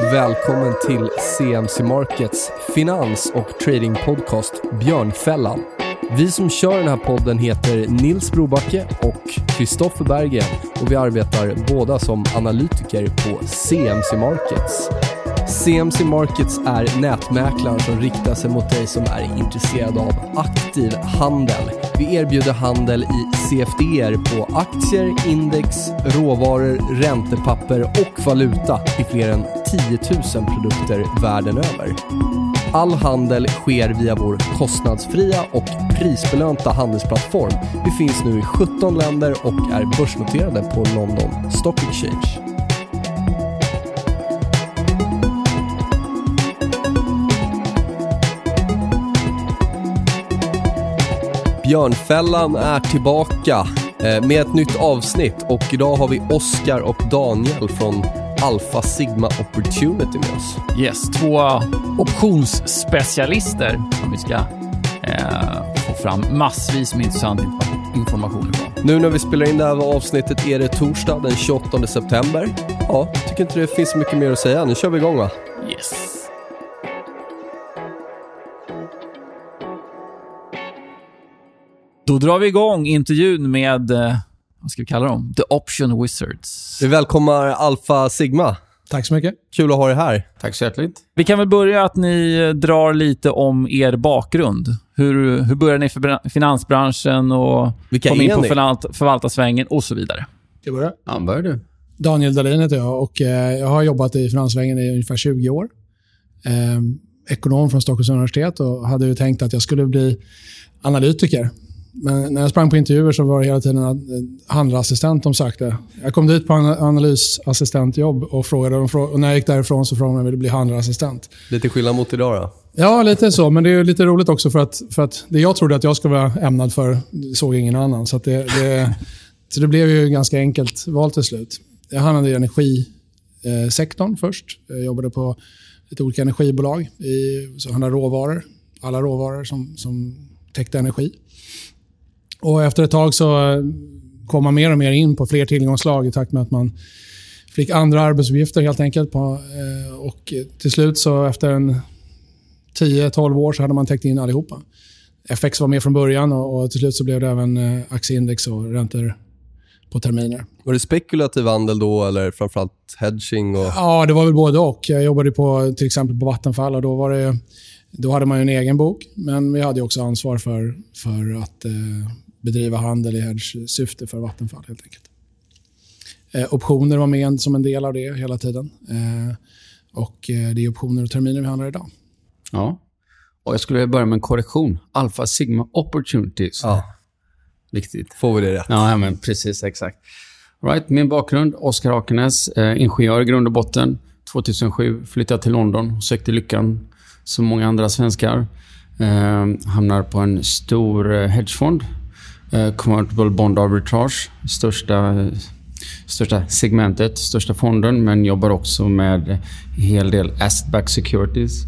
Välkommen till CMC Markets finans och tradingpodcast Björnfällan. Vi som kör den här podden heter Nils Brobacke och Kristoffer Berggren. och vi arbetar båda som analytiker på CMC Markets. CMC Markets är nätmäklaren som riktar sig mot dig som är intresserad av aktiv handel. Vi erbjuder handel i CFDer på aktier, index, råvaror, räntepapper och valuta i fler än 10 000 produkter världen över. All handel sker via vår kostnadsfria och prisbelönta handelsplattform. Vi finns nu i 17 länder och är börsnoterade på London Stock Exchange. Björnfällan är tillbaka eh, med ett nytt avsnitt och idag har vi Oskar och Daniel från Alpha Sigma Opportunity med oss. Yes, två optionsspecialister som vi ska eh, få fram massvis med intressant information ifrån. Nu när vi spelar in det här avsnittet är det torsdag den 28 september. Ja, tycker inte det finns så mycket mer att säga. Nu kör vi igång va? Yes. Då drar vi igång intervjun med, eh, vad ska vi kalla dem? The Option Wizards. Vi välkomnar Alpha Sigma. Tack så mycket. Kul att ha er här. Tack så hjärtligt. Vi kan väl börja att ni drar lite om er bakgrund. Hur, hur började ni för finansbranschen och Vilka kom in på ni? förvalt, förvaltarsvängen och så vidare? Ska jag börja? Ja, börjar du. Daniel Dahlin heter jag och eh, jag har jobbat i finansvängen i ungefär 20 år. Eh, ekonom från Stockholms universitet och hade ju tänkt att jag skulle bli analytiker. Men när jag sprang på intervjuer så var det hela tiden en handelassistent de sökte. Jag kom dit på en analysassistentjobb och, frågade, frå- och när jag gick därifrån så frågade de om jag ville bli handelassistent. Lite skillnad mot idag då. Ja, lite så. Men det är lite roligt också för att, för att det jag trodde att jag skulle vara ämnad för såg ingen annan. Så, det, det, så det blev ju ganska enkelt val till slut. Jag hamnade i energisektorn först. Jag jobbade på lite olika energibolag i, som handlar råvaror. Alla råvaror som, som täckte energi. Och efter ett tag så eh, kom man mer och mer in på fler tillgångslag i takt med att man fick andra arbetsuppgifter helt enkelt. På, eh, och till slut så efter en 10-12 år så hade man täckt in allihopa. FX var med från början och, och till slut så blev det även eh, aktieindex och räntor på terminer. Var det spekulativ handel då eller framförallt hedging? Och... Ja, det var väl både och. Jag jobbade på, till exempel på Vattenfall och då, var det, då hade man ju en egen bok. Men vi hade också ansvar för, för att eh, bedriva handel i hedge-syfte för Vattenfall helt enkelt. Eh, optioner var med som en del av det hela tiden. Eh, och eh, det är optioner och terminer vi handlar idag. Ja. Och jag skulle vilja börja med en korrektion. Alpha Sigma Opportunities. Ja, Viktigt. får vi det rätt. Ja, men precis. Exakt. All right, min bakgrund, Oskar Akenäs, eh, ingenjör i grund och botten. 2007 flyttade till London och sökte lyckan som många andra svenskar. Eh, hamnar på en stor eh, hedgefond. Eh, convertible Bond Arbitrage. Största, största segmentet, största fonden. Men jobbar också med en hel del asset-backed securities.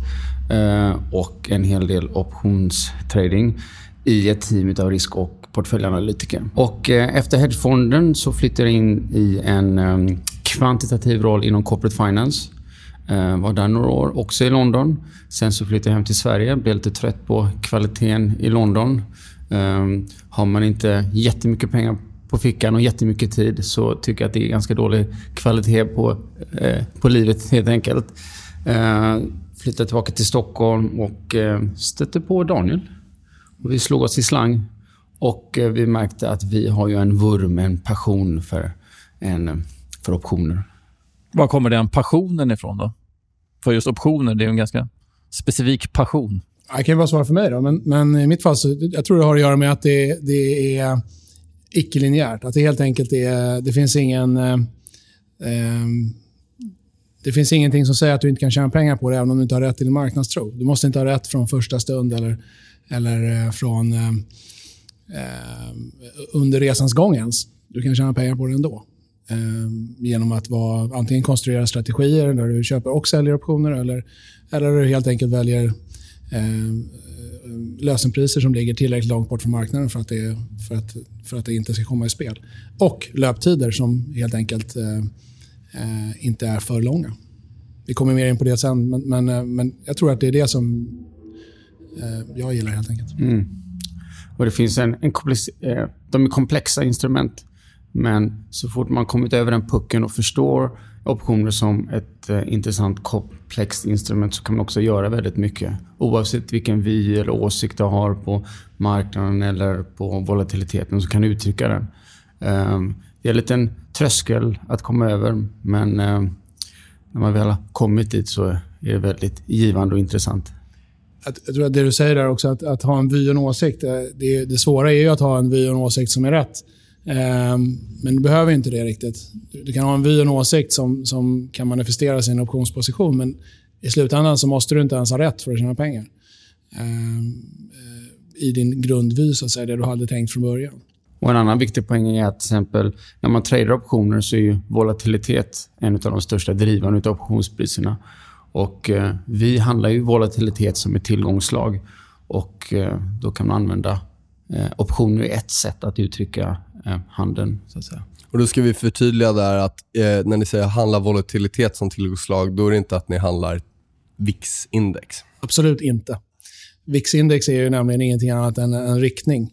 Eh, och en hel del optionstrading i ett team av risk och portföljanalytiker. Och eh, efter hedgefonden så flyttade jag in i en ehm, kvantitativ roll inom corporate finance. Var där några år, också i London. Sen så flyttade jag hem till Sverige. Blev lite trött på kvaliteten i London. Ehm, har man inte jättemycket pengar på fickan och jättemycket tid så tycker jag att det är ganska dålig kvalitet på, eh, på livet helt enkelt. Ehm, Flyttade tillbaka till Stockholm och eh, stötte på Daniel. Och vi slog oss i slang och eh, vi märkte att vi har ju en vurm, en passion för, en, för optioner. Var kommer den passionen ifrån då? För just optioner, det är ju en ganska specifik passion. Jag kan ju bara svara för mig, då, men, men i mitt fall så jag tror det har att göra med att det, det är icke-linjärt. Att det helt enkelt är, det finns ingen... Eh, ehm, det finns ingenting som säger att du inte kan tjäna pengar på det även om du inte har rätt till marknadstro. Du måste inte ha rätt från första stund eller, eller eh, från eh, eh, under resans gång ens. Du kan tjäna pengar på det ändå. Eh, genom att vara, antingen konstruera strategier där du köper och säljer optioner eller, eller du helt enkelt väljer eh, Eh, lösenpriser som ligger tillräckligt långt bort från marknaden för att, det, för, att, för att det inte ska komma i spel. Och löptider som helt enkelt eh, eh, inte är för långa. vi kommer mer in på det sen, men, men, eh, men jag tror att det är det som eh, jag gillar helt enkelt. Mm. Och det finns en, en eh, de är komplexa instrument. Men så fort man kommit över den pucken och förstår optioner som ett eh, intressant komplext instrument så kan man också göra väldigt mycket. Oavsett vilken vy eller åsikt du har på marknaden eller på volatiliteten så kan du uttrycka den. Eh, det är en liten tröskel att komma över men eh, när man väl har kommit dit så är det väldigt givande och intressant. Jag tror att det du säger där också, att, att ha en vy och en åsikt. Eh, det, det svåra är ju att ha en vy och en åsikt som är rätt. Ehm, men du behöver inte det riktigt. Du kan ha en vy och en åsikt som, som kan manifestera sin optionsposition, men i slutändan så måste du inte ens ha rätt för att tjäna pengar. Ehm, eh, I din grundvy, så att säga, det du hade tänkt från början. Och En annan viktig poäng är att till exempel när man tradar optioner så är ju volatilitet en av de största drivarna av optionspriserna. Och eh, vi handlar ju volatilitet som ett tillgångslag. Och eh, då kan man använda eh, optioner är ett sätt att uttrycka handeln. Så att säga. Och Då ska vi förtydliga där att eh, när ni säger handla volatilitet som tillgångslag, då är det inte att ni handlar VIX-index. Absolut inte. VIX-index är ju nämligen ingenting annat än en riktning.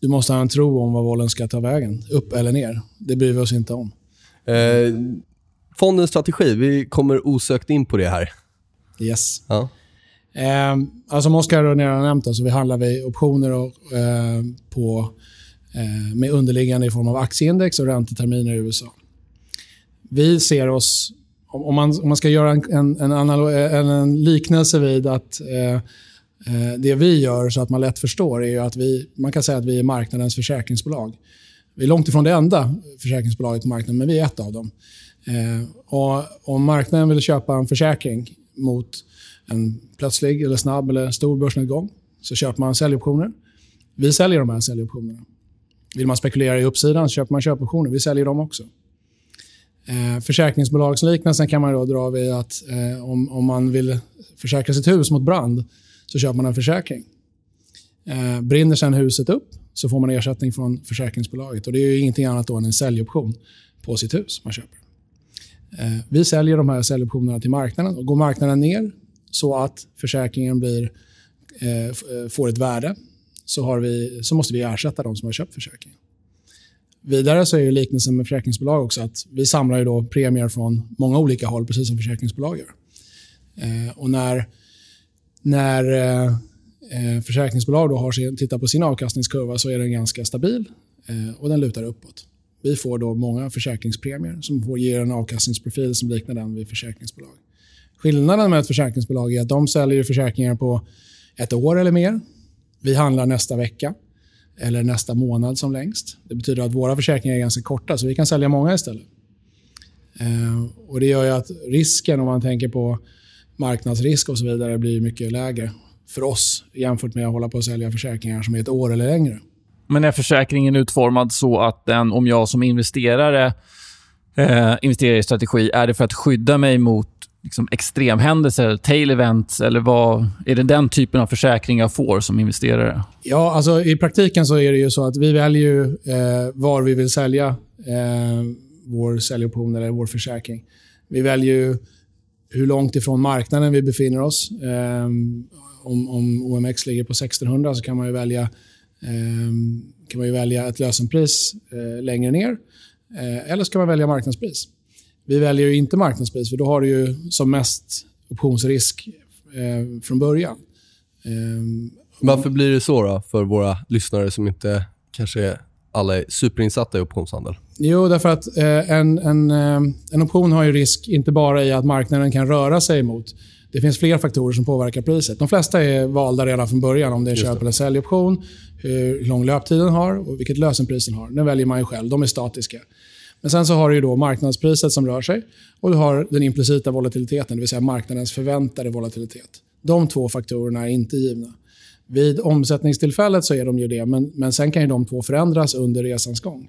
Du måste ha en tro om vad volen ska ta vägen, upp eller ner. Det bryr vi oss inte om. Eh, fondens strategi, vi kommer osökt in på det här. Yes. Ja. Eh, alltså som Oskar redan har nämnt, så vi handlar vi optioner och, eh, på, eh, Eh, med underliggande i form av aktieindex och ränteterminer i USA. Vi ser oss, om, man, om man ska göra en, en, en, en, liknelse vid att eh, eh, det vi gör så att man lätt förstår är ju att vi, man kan säga att vi är marknadens försäkringsbolag. Vi är långt ifrån det enda försäkringsbolaget på marknaden, men vi är ett av dem. Eh, och om marknaden vill köpa en försäkring mot en plötslig, eller snabb eller stor börsnedgång så köper man säljoptioner. Vi säljer de här säljoptionerna. Vill man spekulera i uppsidan så köper man köpoptioner. Vi säljer dem också. Eh, försäkringsbolagsliknelsen kan man då dra vid att eh, om, om man vill försäkra sitt hus mot brand så köper man en försäkring. Eh, brinner sen huset upp så får man ersättning från försäkringsbolaget. Och Det är ju ingenting annat då än en säljoption på sitt hus man köper. Eh, vi säljer de här säljoptionerna till marknaden. och Går marknaden ner så att försäkringen blir, eh, eh, får ett värde så, har vi, så måste vi ersätta de som har köpt försäkringen. Vidare så är ju liknelsen med försäkringsbolag också att vi samlar ju då premier från många olika håll, precis som försäkringsbolag gör. Eh, och när, när eh, eh, försäkringsbolag då har sin, tittar på sin avkastningskurva så är den ganska stabil eh, och den lutar uppåt. Vi får då många försäkringspremier som får, ger en avkastningsprofil som liknar den vid försäkringsbolag. Skillnaden med ett försäkringsbolag är att de säljer försäkringar på ett år eller mer. Vi handlar nästa vecka eller nästa månad som längst. Det betyder att våra försäkringar är ganska korta, så vi kan sälja många istället. Eh, och Det gör ju att risken, om man tänker på marknadsrisk och så vidare, blir mycket lägre för oss jämfört med att hålla på och sälja försäkringar som är ett år eller längre. Men är försäkringen utformad så att den, om jag som investerare eh, investerar i strategi, är det för att skydda mig mot liksom, extremhändelser, tail events, eller vad, är det den typen av försäkring jag får som investerare? Ja, alltså i praktiken så är det ju så att vi väljer ju, eh, var vi vill sälja eh, vår säljoption eller vår försäkring. Vi väljer ju hur långt ifrån marknaden vi befinner oss. Eh, om, om OMX ligger på 1600 så kan man ju välja, eh, kan man ju välja ett lösenpris eh, längre ner. Eh, eller kan man välja marknadspris. Vi väljer ju inte marknadspris, för då har du ju som mest optionsrisk eh, från början. Eh, Varför blir det så då för våra lyssnare som inte kanske alla är superinsatta i optionshandel? Jo, därför att eh, en, en, eh, en option har ju risk inte bara i att marknaden kan röra sig emot. Det finns fler faktorer som påverkar priset. De flesta är valda redan från början. Om det är köp eller säljoption, hur lång löptiden har och vilket lösenpris den har. Den väljer man ju själv. De är statiska. Men sen så har du ju då marknadspriset som rör sig och du har den implicita volatiliteten, det vill säga marknadens förväntade volatilitet. De två faktorerna är inte givna. Vid omsättningstillfället så är de ju det, men, men sen kan ju de två förändras under resans gång.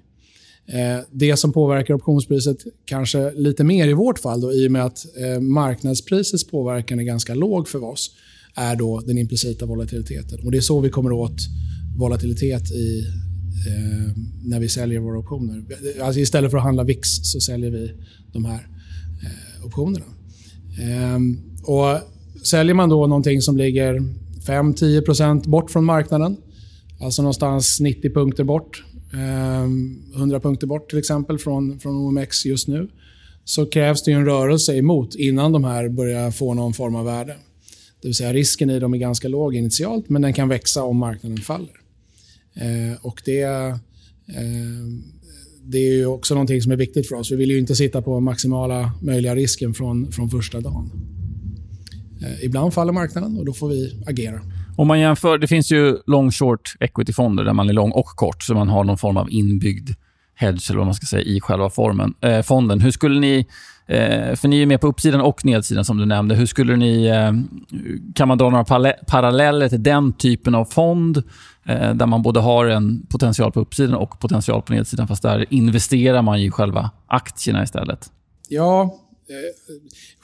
Eh, det som påverkar optionspriset kanske lite mer i vårt fall, då, i och med att eh, marknadsprisets påverkan är ganska låg för oss, är då den implicita volatiliteten. Och Det är så vi kommer åt volatilitet i, eh, när vi säljer våra optioner. Alltså istället för att handla VIX så säljer vi de här eh, optionerna. Ehm, och Säljer man då någonting som ligger 5-10% bort från marknaden, alltså någonstans 90 punkter bort, ehm, 100 punkter bort till exempel från, från OMX just nu, så krävs det en rörelse emot innan de här börjar få någon form av värde. Det vill säga risken i dem är ganska låg initialt, men den kan växa om marknaden faller. Eh, och det, eh, det är ju också någonting som är viktigt för oss. Vi vill ju inte sitta på maximala möjliga risken från, från första dagen. Eh, ibland faller marknaden och då får vi agera. Om man jämför, det finns ju long short equity-fonder där man är lång och kort, så man har någon form av inbyggd hedge eller vad man ska säga, i själva formen, eh, fonden. Hur skulle ni Eh, för ni är med på uppsidan och nedsidan som du nämnde. Hur skulle ni... Eh, kan man dra några paralleller till den typen av fond eh, där man både har en potential på uppsidan och potential på nedsidan, fast där investerar man i själva aktierna istället? Ja,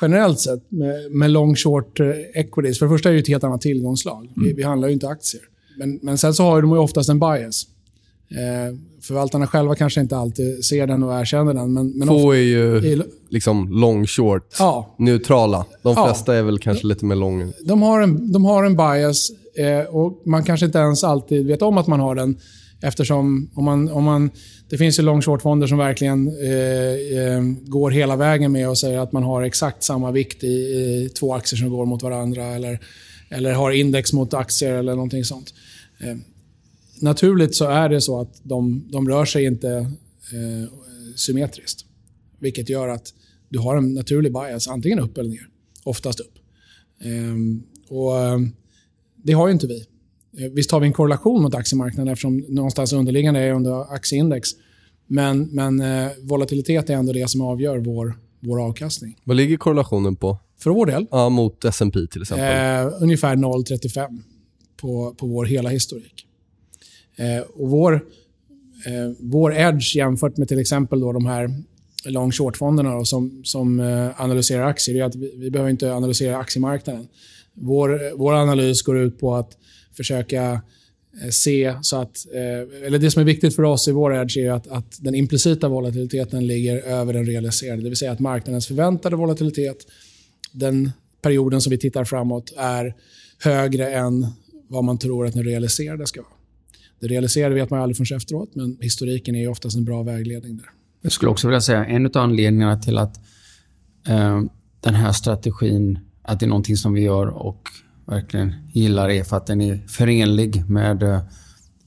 generellt sett med, med long short equities. För det första är det ett helt annat tillgångslag. Mm. Vi, vi, handlar ju inte aktier. Men, men sen så har de ju oftast en bias. Eh, förvaltarna själva kanske inte alltid ser den och erkänner den. Men, men Få är ju liksom long short, ja. neutrala. De flesta ja. är väl kanske lite mer long. De har en, de har en bias eh, och man kanske inte ens alltid vet om att man har den. Eftersom om man, om man, det finns ju long short-fonder som verkligen eh, eh, går hela vägen med och säger att man har exakt samma vikt i, i, två aktier som går mot varandra. Eller, eller har index mot aktier eller någonting sånt. Naturligt så är det så att de, de rör sig inte eh, symmetriskt. Vilket gör att du har en naturlig bias, antingen upp eller ner. Oftast upp. Ehm, och eh, Det har ju inte vi. Eh, visst har vi en korrelation mot aktiemarknaden eftersom någonstans underliggande är under aktieindex. Men, men eh, volatilitet är ändå det som avgör vår, vår avkastning. Vad ligger korrelationen på? För vår del? Ja, mot S&P till exempel? Eh, ungefär 0,35 på, på vår hela historik. Eh, och vår, eh, vår edge jämfört med till exempel då de här long short-fonderna som, som eh, analyserar aktier, är att vi, vi behöver inte analysera aktiemarknaden. Vår, vår analys går ut på att försöka eh, se så att... Eh, eller det som är viktigt för oss i vår edge är att, att den implicita volatiliteten ligger över den realiserade. Det vill säga att marknadens förväntade volatilitet, den perioden som vi tittar framåt, är högre än vad man tror att den realiserade ska vara. Det realiserade vet man aldrig förrän efteråt, men historiken är oftast en bra vägledning där. Jag skulle också vilja säga en av anledningarna till att eh, den här strategin, att det är någonting som vi gör och verkligen gillar är för att den är förenlig med eh,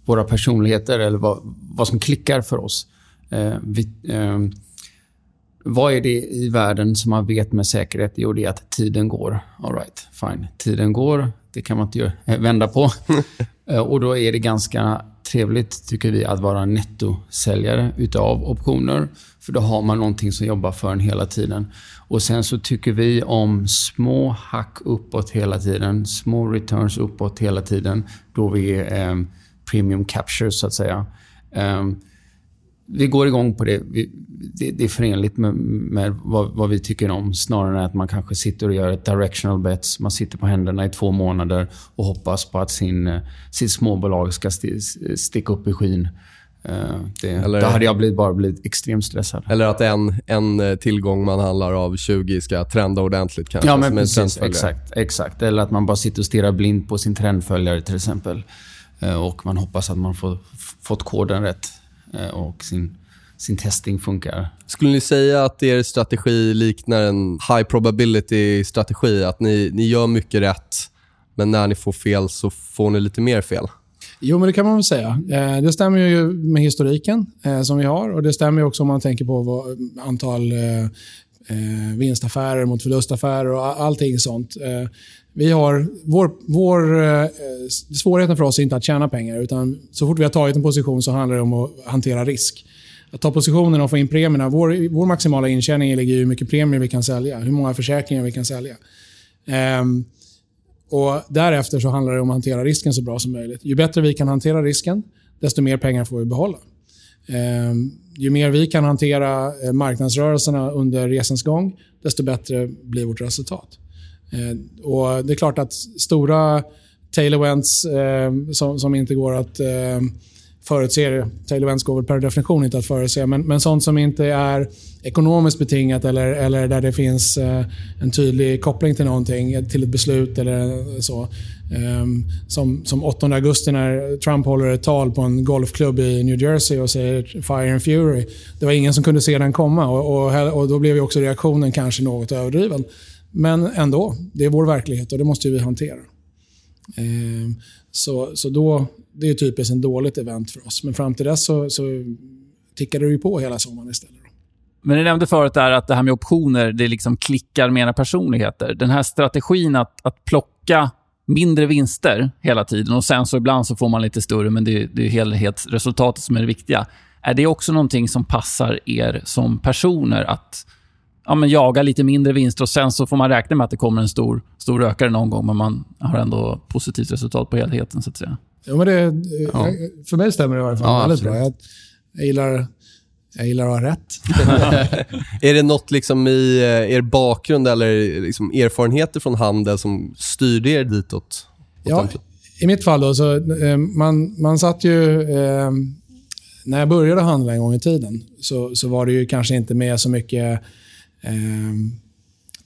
våra personligheter eller vad, vad som klickar för oss. Eh, vi, eh, vad är det i världen som man vet med säkerhet? Jo, det är att tiden går. All right, fine. Tiden går. Det kan man inte vända på. Eh, och då är det ganska trevligt, tycker vi, att vara nettosäljare utav optioner. För då har man någonting som jobbar för en hela tiden. Och Sen så tycker vi om små hack uppåt hela tiden. Små returns uppåt hela tiden. Då vi är eh, premium capture, så att säga. Um, vi går igång på det. Vi, det, det, är förenligt med, med vad, vad, vi tycker om snarare än att man kanske sitter och gör ett directional bets. Man sitter på händerna i två månader och hoppas på att sin, sitt småbolag ska sti, sticka upp i skyn. Eh, det, eller, då hade jag blivit, bara blivit extremt stressad. Eller att en, en tillgång man handlar av 20 ska trenda ordentligt kanske. Ja, men precis. Exakt, exakt. Eller att man bara sitter och stirrar blind på sin trendföljare till exempel. Eh, och man hoppas att man får, fått koden rätt. Eh, och sin, sin testing funkar. Skulle ni säga att er strategi liknar en high probability-strategi? Att ni, ni gör mycket rätt, men när ni får fel så får ni lite mer fel? Jo, men det kan man väl säga. Eh, det stämmer ju med historiken eh, som vi har och det stämmer också om man tänker på antal vinstaffärer mot förlustaffärer och allting sånt. Vi har, vår, vår, eh, svårigheten för oss är inte att tjäna pengar. utan Så fort vi har tagit en position så handlar det om att hantera risk. Att ta positionerna och få in premierna. Vår, vår maximala intjäning ligger i hur mycket premier vi kan sälja. Hur många försäkringar vi kan sälja. Ehm, och Därefter så handlar det om att hantera risken så bra som möjligt. Ju bättre vi kan hantera risken, desto mer pengar får vi behålla. Ehm, ju mer vi kan hantera eh, marknadsrörelserna under resans gång, desto bättre blir vårt resultat. Eh, och Det är klart att stora Taylor Wentz eh, som, som, inte går att, eh, förutse, Tail går väl per definition inte att förutse, men, men sånt som inte är ekonomiskt betingat eller, eller där det finns eh, en tydlig koppling till någonting, eh, till ett beslut eller eh, så. Eh, som, som 8 augusti när Trump håller ett tal på en golfklubb i New Jersey och säger “Fire and Fury”. Det var ingen som kunde se den komma och, och, och då blev ju också reaktionen kanske något överdriven. Men ändå, det är vår verklighet och det måste vi hantera. Ehm, så, så då, det är typiskt en dåligt event för oss. Men fram till dess så, så tickade det ju på hela sommaren istället. Men ni nämnde förut där att det här med optioner, det liksom klickar med era personligheter. Den här strategin att, att plocka mindre vinster hela tiden och sen så ibland så får man lite större, men det, det är helhetsresultatet som är det viktiga. Är det också någonting som passar er som personer att ja, men jaga lite mindre vinster och sen så får man räkna med att det kommer en stor, stor ökare någon gång, men man har ändå positivt resultat på helheten, så att säga. Ja, men det, ja. För mig stämmer det i alla fall ja, väldigt bra. Jag, jag, gillar, jag gillar att ha rätt. är det något liksom i eh, er bakgrund eller liksom erfarenheter från handel som styrde er ditåt? Ja, I mitt fall då, så eh, man, man satt ju... Eh, när jag började handla en gång i tiden så, så var det ju kanske inte med så mycket eh, Ehm,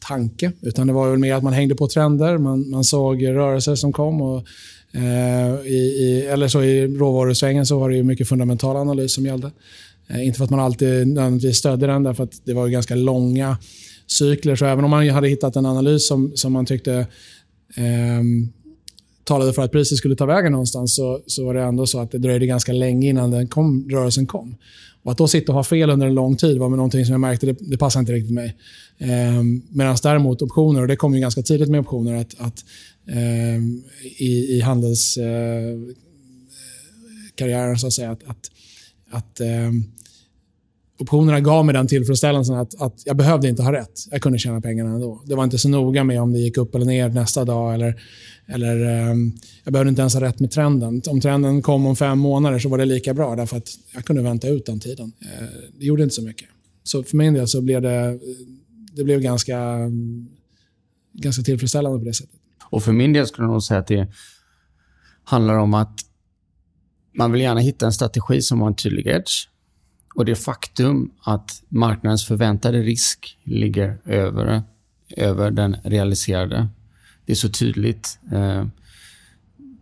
tanke. Utan det var väl mer att man hängde på trender, man, man såg rörelser som kom. Och, eh, i, i, eller så I råvarusvängen så var det ju mycket fundamental analys som gällde. Eh, inte för att man alltid nödvändigtvis stödde den, därför att det var ganska långa cykler. Så även om man hade hittat en analys som, som man tyckte eh, talade för att priset skulle ta vägen någonstans så, så var det ändå så att det dröjde ganska länge innan den kom, rörelsen kom. Och att då sitta och ha fel under en lång tid var med någonting som jag märkte, det, det passade inte riktigt mig. Eh, Medan däremot optioner, och det kom ju ganska tidigt med optioner, att, att eh, i, i handelskarriären eh, så att säga, att, att, att ehm, optionerna gav mig den tillfredsställelsen att, att jag behövde inte ha rätt. Jag kunde tjäna pengarna ändå. Det var inte så noga med om det gick upp eller ner nästa dag. Eller, eller, um, jag behövde inte ens ha rätt med trenden. Om trenden kom om fem månader så var det lika bra därför att jag kunde vänta ut den tiden. Uh, det gjorde inte så mycket. Så för min del så blev det, det blev ganska, ganska tillfredsställande på det sättet. Och för min del skulle jag nog säga att det handlar om att man vill gärna hitta en strategi som har en tydlig edge och det faktum att marknadens förväntade risk ligger över, över den realiserade, det är så tydligt. Eh,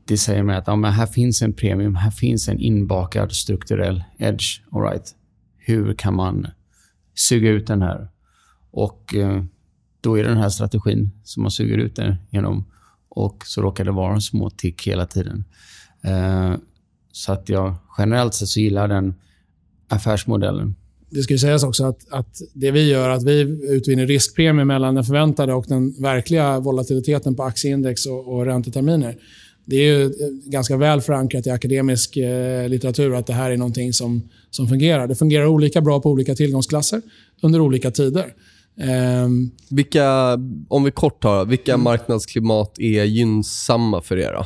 det säger mig att ja, men här finns en premium, här finns en inbakad strukturell edge. All right. Hur kan man suga ut den här? Och eh, då är det den här strategin som man suger ut den genom. Och så råkar det vara små tick hela tiden. Eh, så att jag generellt sett så gillar den affärsmodellen. Det ska ju sägas också att, att det vi gör, att vi utvinner riskpremie mellan den förväntade och den verkliga volatiliteten på aktieindex och, och ränteterminer. Det är ju ganska väl förankrat i akademisk eh, litteratur att det här är någonting som, som fungerar. Det fungerar olika bra på olika tillgångsklasser under olika tider. Um, vilka, om vi kort tar, vilka mm. marknadsklimat är gynnsamma för er?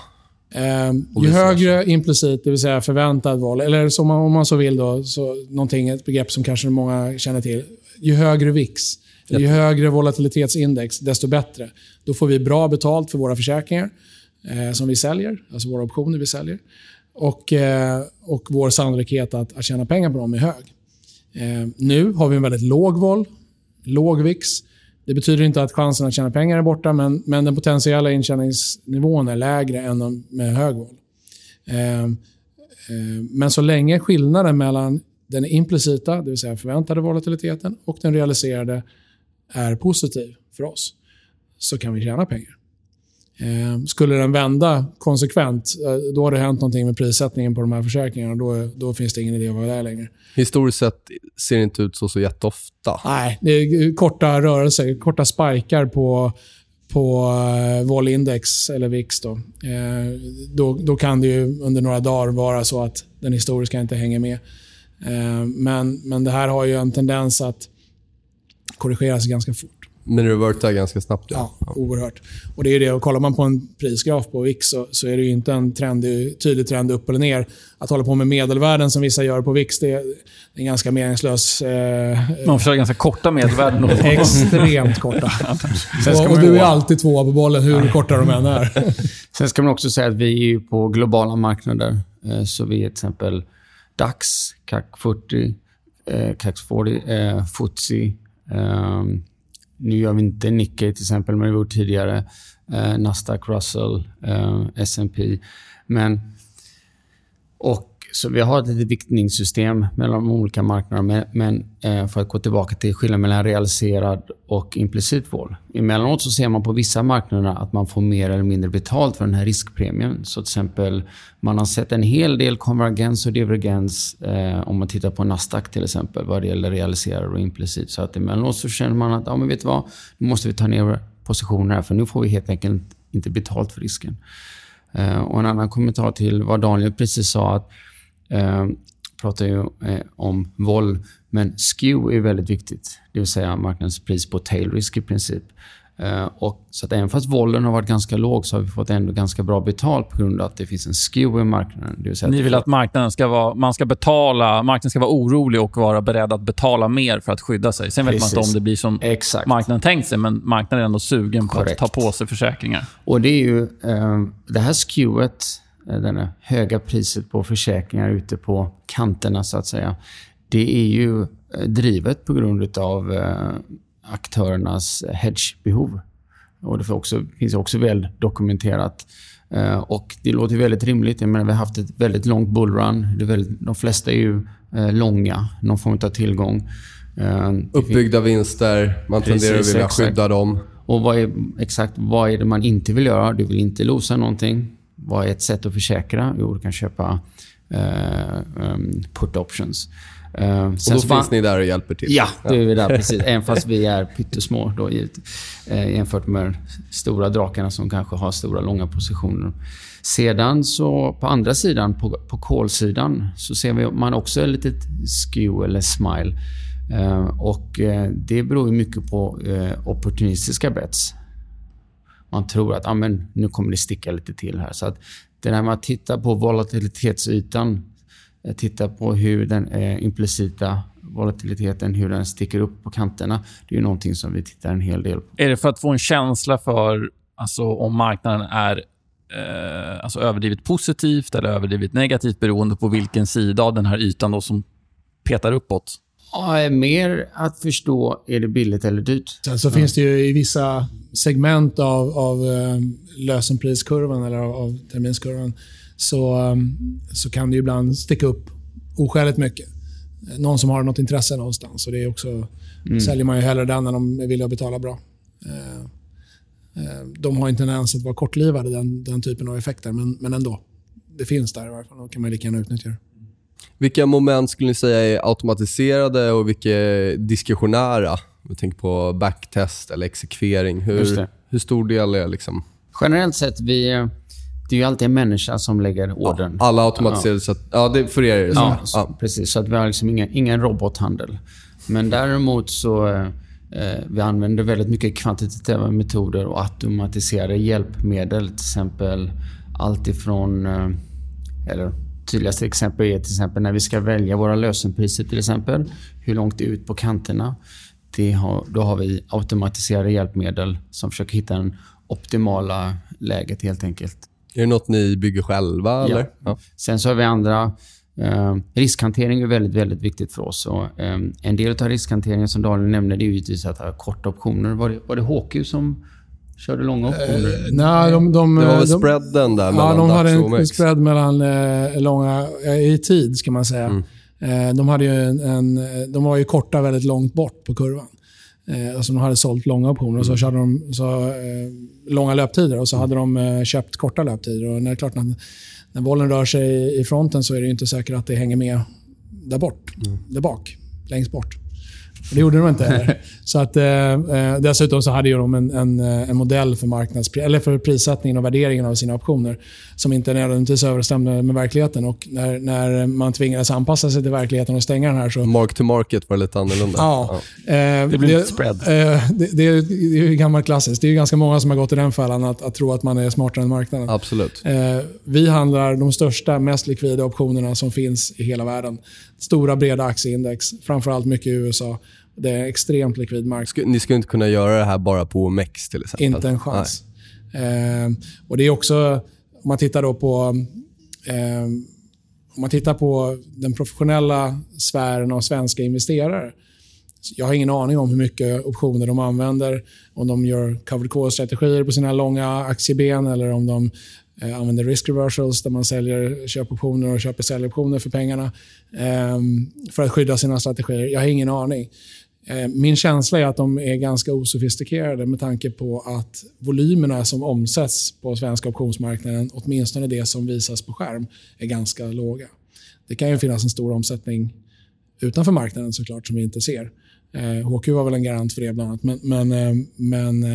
Eh, ju högre implicit, det vill säga förväntad val, eller som man, om man så vill, då, så någonting, ett begrepp som kanske många känner till. Ju högre VIX, ju högre volatilitetsindex, desto bättre. Då får vi bra betalt för våra försäkringar eh, som vi säljer, alltså våra optioner vi säljer. Och, eh, och vår sannolikhet att, att tjäna pengar på dem är hög. Eh, nu har vi en väldigt låg vol, låg VIX. Det betyder inte att chansen att tjäna pengar är borta, men, men den potentiella intjäningsnivån är lägre än med hög vol. Eh, eh, men så länge skillnaden mellan den implicita, det vill säga förväntade volatiliteten, och den realiserade är positiv för oss, så kan vi tjäna pengar. Eh, skulle den vända konsekvent, eh, då har det hänt någonting med prissättningen på de här försäkringarna. Då, då finns det ingen idé att vara där längre. Historiskt sett ser det inte ut så, så jätteofta. Nej, det är korta rörelser, korta spikar på, på uh, volindex eller VIX. Då. Eh, då, då kan det ju under några dagar vara så att den historiska inte hänger med. Eh, men, men det här har ju en tendens att korrigeras ganska fort. Men det revertar ganska snabbt. Ja. ja, oerhört. Och det är det, och kollar man på en prisgraf på VIX så, så är det inte en trend, tydlig trend upp eller ner. Att hålla på med medelvärden som vissa gör på VIX, det är, en ganska meningslös... Eh, man försöker ganska korta medelvärden. extremt korta. och, och du är alltid tvåa på bollen, hur korta de än är. Sen ska man också säga att vi är på globala marknader. Eh, så vi är till exempel DAX, CAC 40, eh, CAC 40, eh, FTSE. Eh, nu gör vi inte Nikkei till exempel, men det har vi gjort tidigare. Eh, Nasdaq, Russell, eh, S&P. Men, och så vi har ett litet viktningssystem mellan de olika marknaderna. Men, eh, för att gå tillbaka till skillnaden mellan realiserad och implicit vol. Emellanåt så ser man på vissa marknader att man får mer eller mindre betalt för den här riskpremien. Så till exempel, man har sett en hel del konvergens och divergens eh, om man tittar på Nasdaq till exempel vad det gäller realiserad och implicit. Så att emellanåt så känner man att ja, men vet du vad, nu måste vi ta ner positioner här för nu får vi helt enkelt inte betalt för risken. Eh, och en annan kommentar till vad Daniel precis sa att eh, pratar ju eh, om vol, men skew är väldigt viktigt. Det vill säga marknadens pris på tail risk i princip. Eh, och, så att även fast volen har varit ganska låg så har vi fått ändå ganska bra betalt på grund av att det finns en skew i marknaden. Det vill Ni vill att marknaden ska vara, man ska betala, marknaden ska vara orolig och vara beredd att betala mer för att skydda sig. Sen vet man Precis. inte om det blir som Exakt. marknaden tänkt sig, men marknaden är ändå sugen på Korrekt. att ta på sig försäkringar. Och det är ju eh, det här skewet, det här höga priset på försäkringar ute på kanterna så att säga. Det är ju eh, drivet på grund av eh, aktörernas hedgebehov. Och det också, finns också väl dokumenterat. Eh, och det låter väldigt rimligt. Jag menar, vi har haft ett väldigt långt bullrun. Det väldigt, de flesta är ju eh, långa, någon form av tillgång. Eh, det Uppbyggda vinster, man Precis, tenderar att vilja exakt. skydda dem. Och vad är, exakt vad är det man inte vill göra? Du vill inte losa någonting. Vad är ett sätt att försäkra? Jo, du kan köpa eh, um, put options. Eh, Och då finns ni där och hjälper till. Ja, då är vi där precis. Även fast vi är pyttesmå då, givet, eh, jämfört med stora drakarna som kanske har stora, långa positioner. Sedan så på andra sidan, på, på kolsidan, så ser vi man också ett litet skew eller smile. Eh, och eh, det beror mycket på eh, opportunistiska bets. Man tror att ah, men, nu kommer det sticka lite till här. Så att det där med att titta på volatilitetsytan, eh, titta på hur den eh, implicita volatiliteten, hur den sticker upp på kanterna. Det är ju någonting som vi tittar en hel del på. Är det för att få en känsla för alltså, om marknaden är eh, alltså, överdrivet positivt eller överdrivet negativt beroende på vilken sida av den här ytan då som petar uppåt? Ja, mer att förstå, är det billigt eller dyrt? Sen så finns det ju i vissa segment av, av eh, lösenpriskurvan eller av, av terminskurvan så, eh, så kan det ibland sticka upp oskäligt mycket. Eh, Någon som har något intresse någonstans. Och det är också, säljer man ju hellre den än de är villiga att betala bra. Eh, eh, De har inte en tendens att vara kortlivade, den, den typen av effekter, men, men ändå. Det finns där i varje fall. Då kan man lika gärna utnyttja det. Vilka moment skulle ni säga är automatiserade och vilka är diskretionära? Om vi tänker på backtest eller exekvering. Hur, hur stor del är liksom... Generellt sett, vi, det är ju alltid en människa som lägger ordern. Alla automatiserade så att, Ja, det, för er är det så. Ja, Ja. så, precis. Så att vi har liksom ingen, ingen robothandel. Men däremot så eh, vi använder väldigt mycket kvantitativa metoder och automatiserade hjälpmedel. Till exempel allt ifrån... Eh, eller tydligaste exempel är till exempel när vi ska välja våra lösenpriser till exempel. Hur långt det är ut på kanterna. Det har, då har vi automatiserade hjälpmedel som försöker hitta den optimala läget helt enkelt. Är det något ni bygger själva? Eller? Ja. Sen så har vi andra... Eh, riskhantering är väldigt, väldigt viktigt för oss. Och, eh, en del av riskhanteringen som Daniel nämnde det är givetvis att ha korta optioner. Var det, var det HQ som körde långa optioner? Nej, de, de, Det var väl de, spreaden där Ja, mellan de hade en OMX? spread mellan eh, långa, eh, i tid, ska man säga. Eh, de, hade ju en, en, eh, de var ju korta väldigt långt bort på kurvan. Eh, alltså de hade sålt långa optioner och så körde de så, eh, långa löptider och så hade de eh, köpt korta löptider. Och när, det är klart, när, när bollen rör sig i fronten så är det inte säkert att det hänger med där bort, där bak, längst bort. Det gjorde de inte heller. så att, eh, eh, dessutom så hade ju de en, en, eh, en modell för, marknadspri- eller för prissättningen och värderingen av sina optioner som inte nödvändigtvis överensstämde med verkligheten. Och när, när man tvingades anpassa sig till verkligheten och stänga den här så... Mark to market var lite annorlunda. Ja. Eh, Det blir lite spread. Eh, det, det, är, det är gammalt klassiskt. Det är ju ganska många som har gått i den fällan att, att tro att man är smartare än marknaden. Absolut. Eh, vi handlar de största, mest likvida optionerna som finns i hela världen. Stora, breda aktieindex, framförallt mycket i USA. Det är extremt likvid marknad. Sku- Ni skulle inte kunna göra det här bara på OMX till exempel? Inte en chans. Eh, och det är också, om man tittar då på... Eh, om man tittar på den professionella sfären av svenska investerare. Jag har ingen aning om hur mycket optioner de använder. Om de gör covered call-strategier på sina långa aktieben eller om de eh, använder risk reversals där man säljer köpoptioner och köper säljoptioner för pengarna eh, för att skydda sina strategier. Jag har ingen aning. Eh, min känsla är att de är ganska osofistikerade med tanke på att volymerna som omsätts på svenska optionsmarknaden, åtminstone det som visas på skärm, är ganska låga. Det kan ju finnas en stor omsättning utanför marknaden såklart som vi inte ser. HQ var väl en garant för det bland annat. Men, men, men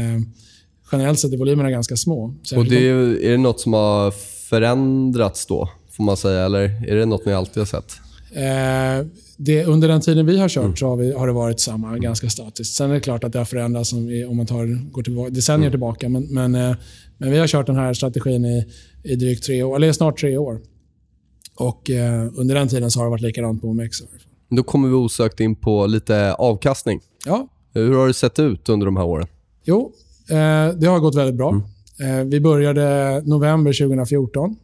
generellt sett är volymerna ganska små. Och det är, är det något som har förändrats då, får man säga? Eller är det något ni alltid har sett? Eh, det, under den tiden vi har kört mm. så har, vi, har, det varit samma, ganska statiskt. Sen är det klart att det har förändrats om, vi, om man tar, går tillbaka, decennier mm. tillbaka. Men, men, eh, men, vi har kört den här strategin i, i drygt tre år, eller snart tre år. Och eh, Under den tiden så har det varit likadant på OMX. Då kommer vi osökt in på lite avkastning. Ja. Hur har det sett ut under de här åren? Jo, Eh, det har gått väldigt bra. Mm. Eh, vi började november 2014.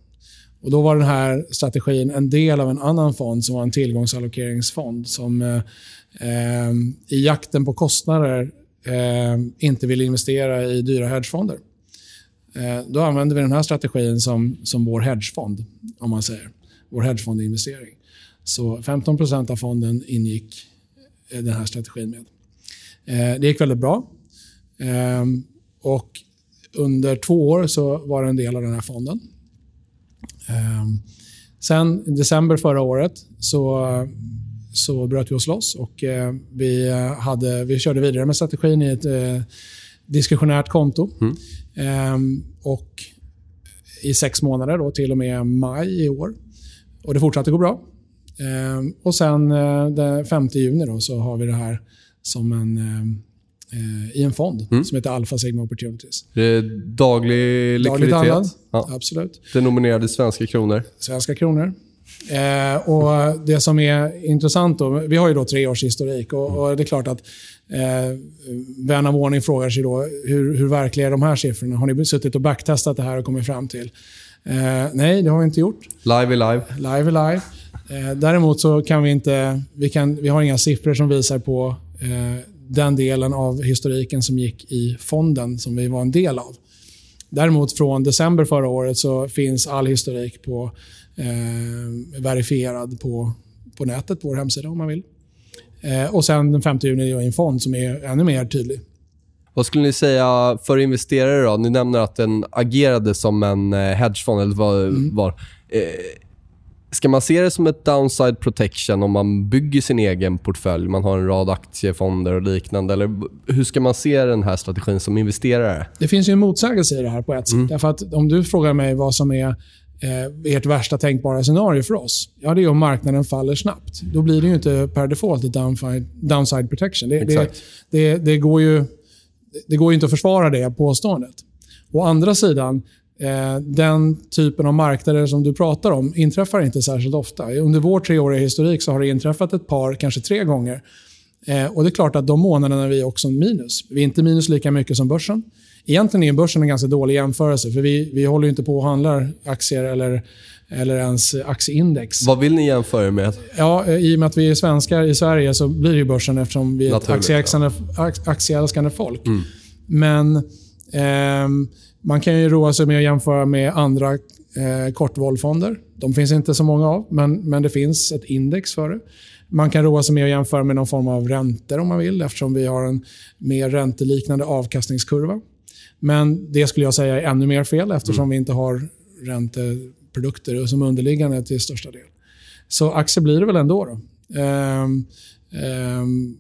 Och Då var den här strategin en del av en annan fond som var en tillgångsallokeringsfond som eh, eh i jakten på kostnader eh, inte ville investera i dyra hedgefonder. Eh, då använde vi den här strategin som, som vår hedgefond, om man säger. Vår hedgefondinvestering. Så 15% av fonden ingick eh, den här strategin med. Eh, det gick väldigt bra. Och under två år så var det en del av den här fonden. Ehm, sen i december förra året så, så bröt vi oss loss och eh, vi, hade, vi körde vidare med strategin i ett eh, diskretionärt konto. Mm. Ehm, och i sex månader då, till och med maj i år. Och Det fortsatte gå bra. och sen eh, den 5 juni då, så har vi det här som en i en fond mm. som heter Alpha Sigma Opportunities. Daglig likviditet? Ja. Absolut. Det är nominerade svenska kronor? Svenska kronor. Eh, och Det som är intressant, då, vi har ju då tre års historik och, och det är klart att eh, vän av ordning frågar sig då hur, hur verkliga är de här siffrorna? Har ni suttit och backtestat det här och kommit fram till? Eh, nej, det har vi inte gjort. Live är live. Live är live. Eh, däremot så kan vi inte, vi, kan, vi har inga siffror som visar på eh, den delen av historiken som gick i fonden som vi var en del av. Däremot från december förra året så finns all historik på, eh, verifierad på, på nätet på vår hemsida om man vill. Eh, och sen den 5 juni är en fond som är ännu mer tydlig. Vad skulle ni säga för investerare? då? Ni nämner att den agerade som en eh, hedgefond. Eller vad, mm. var. Eh, Ska man se det som ett downside protection om man bygger sin egen portfölj? Man har en rad aktiefonder och liknande. Eller hur ska man se den här strategin som investerare? Det finns ju en motsägelse i det här på ett sätt. Mm. Därför att om du frågar mig vad som är eh, ert värsta tänkbara scenario för oss, ja, det är om marknaden faller snabbt. Då blir det ju inte per default ett downside protection. Det, det, det, det, går ju, det går ju inte att försvara det påståendet. Å andra sidan, Eh, den typen av marknader som du pratar om inträffar inte särskilt ofta. Under vår treåriga historik så har det inträffat ett par, kanske tre gånger. Eh, och Det är klart att de månaderna är vi också minus. Vi är inte minus lika mycket som börsen. Egentligen är börsen en ganska dålig jämförelse, för vi, vi håller inte på och handlar aktier eller, eller ens aktieindex. Vad vill ni jämföra med? Ja, eh, I och med att vi är svenskar i Sverige så blir det börsen eftersom vi är ett aktieälskande, aktieälskande folk. Mm. Men... Ehm, man kan ju roa sig med att jämföra med andra eh, kortvollfonder. De finns inte så många av, men, men det finns ett index för det. Man kan roa sig med att jämföra med någon form av räntor om man vill eftersom vi har en mer ränteliknande avkastningskurva. Men det skulle jag säga är ännu mer fel eftersom mm. vi inte har ränteprodukter som underliggande till största del. Så aktier blir det väl ändå. Då. Um, um,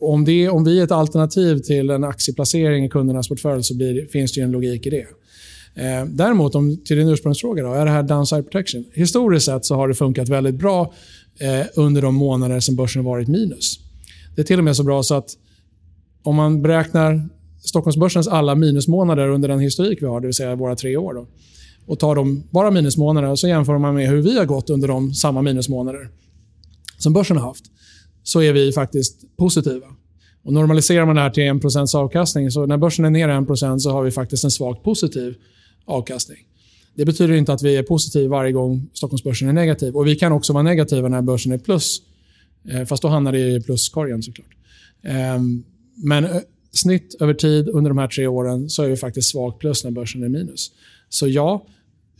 om, det, om vi är ett alternativ till en aktieplacering i kundernas portfölj så blir, finns det en logik i det. Eh, däremot, om, till din ursprungsfråga, då, är det här downside protection? Historiskt sett så har det funkat väldigt bra eh, under de månader som börsen varit minus. Det är till och med så bra så att om man beräknar Stockholmsbörsens alla minusmånader under den historik vi har, det vill säga våra tre år, då, och tar de bara minusmånader och så jämför man med hur vi har gått under de samma minusmånader som börsen har haft så är vi faktiskt positiva. Och normaliserar man det här till 1% avkastning, så när börsen är ner 1% så har vi faktiskt en svagt positiv avkastning. Det betyder inte att vi är positiva varje gång Stockholmsbörsen är negativ. Och Vi kan också vara negativa när börsen är plus. Eh, fast då hamnar det i pluskorgen såklart. Ehm, men eh, snitt över tid under de här tre åren så är vi faktiskt svagt plus när börsen är minus. Så ja,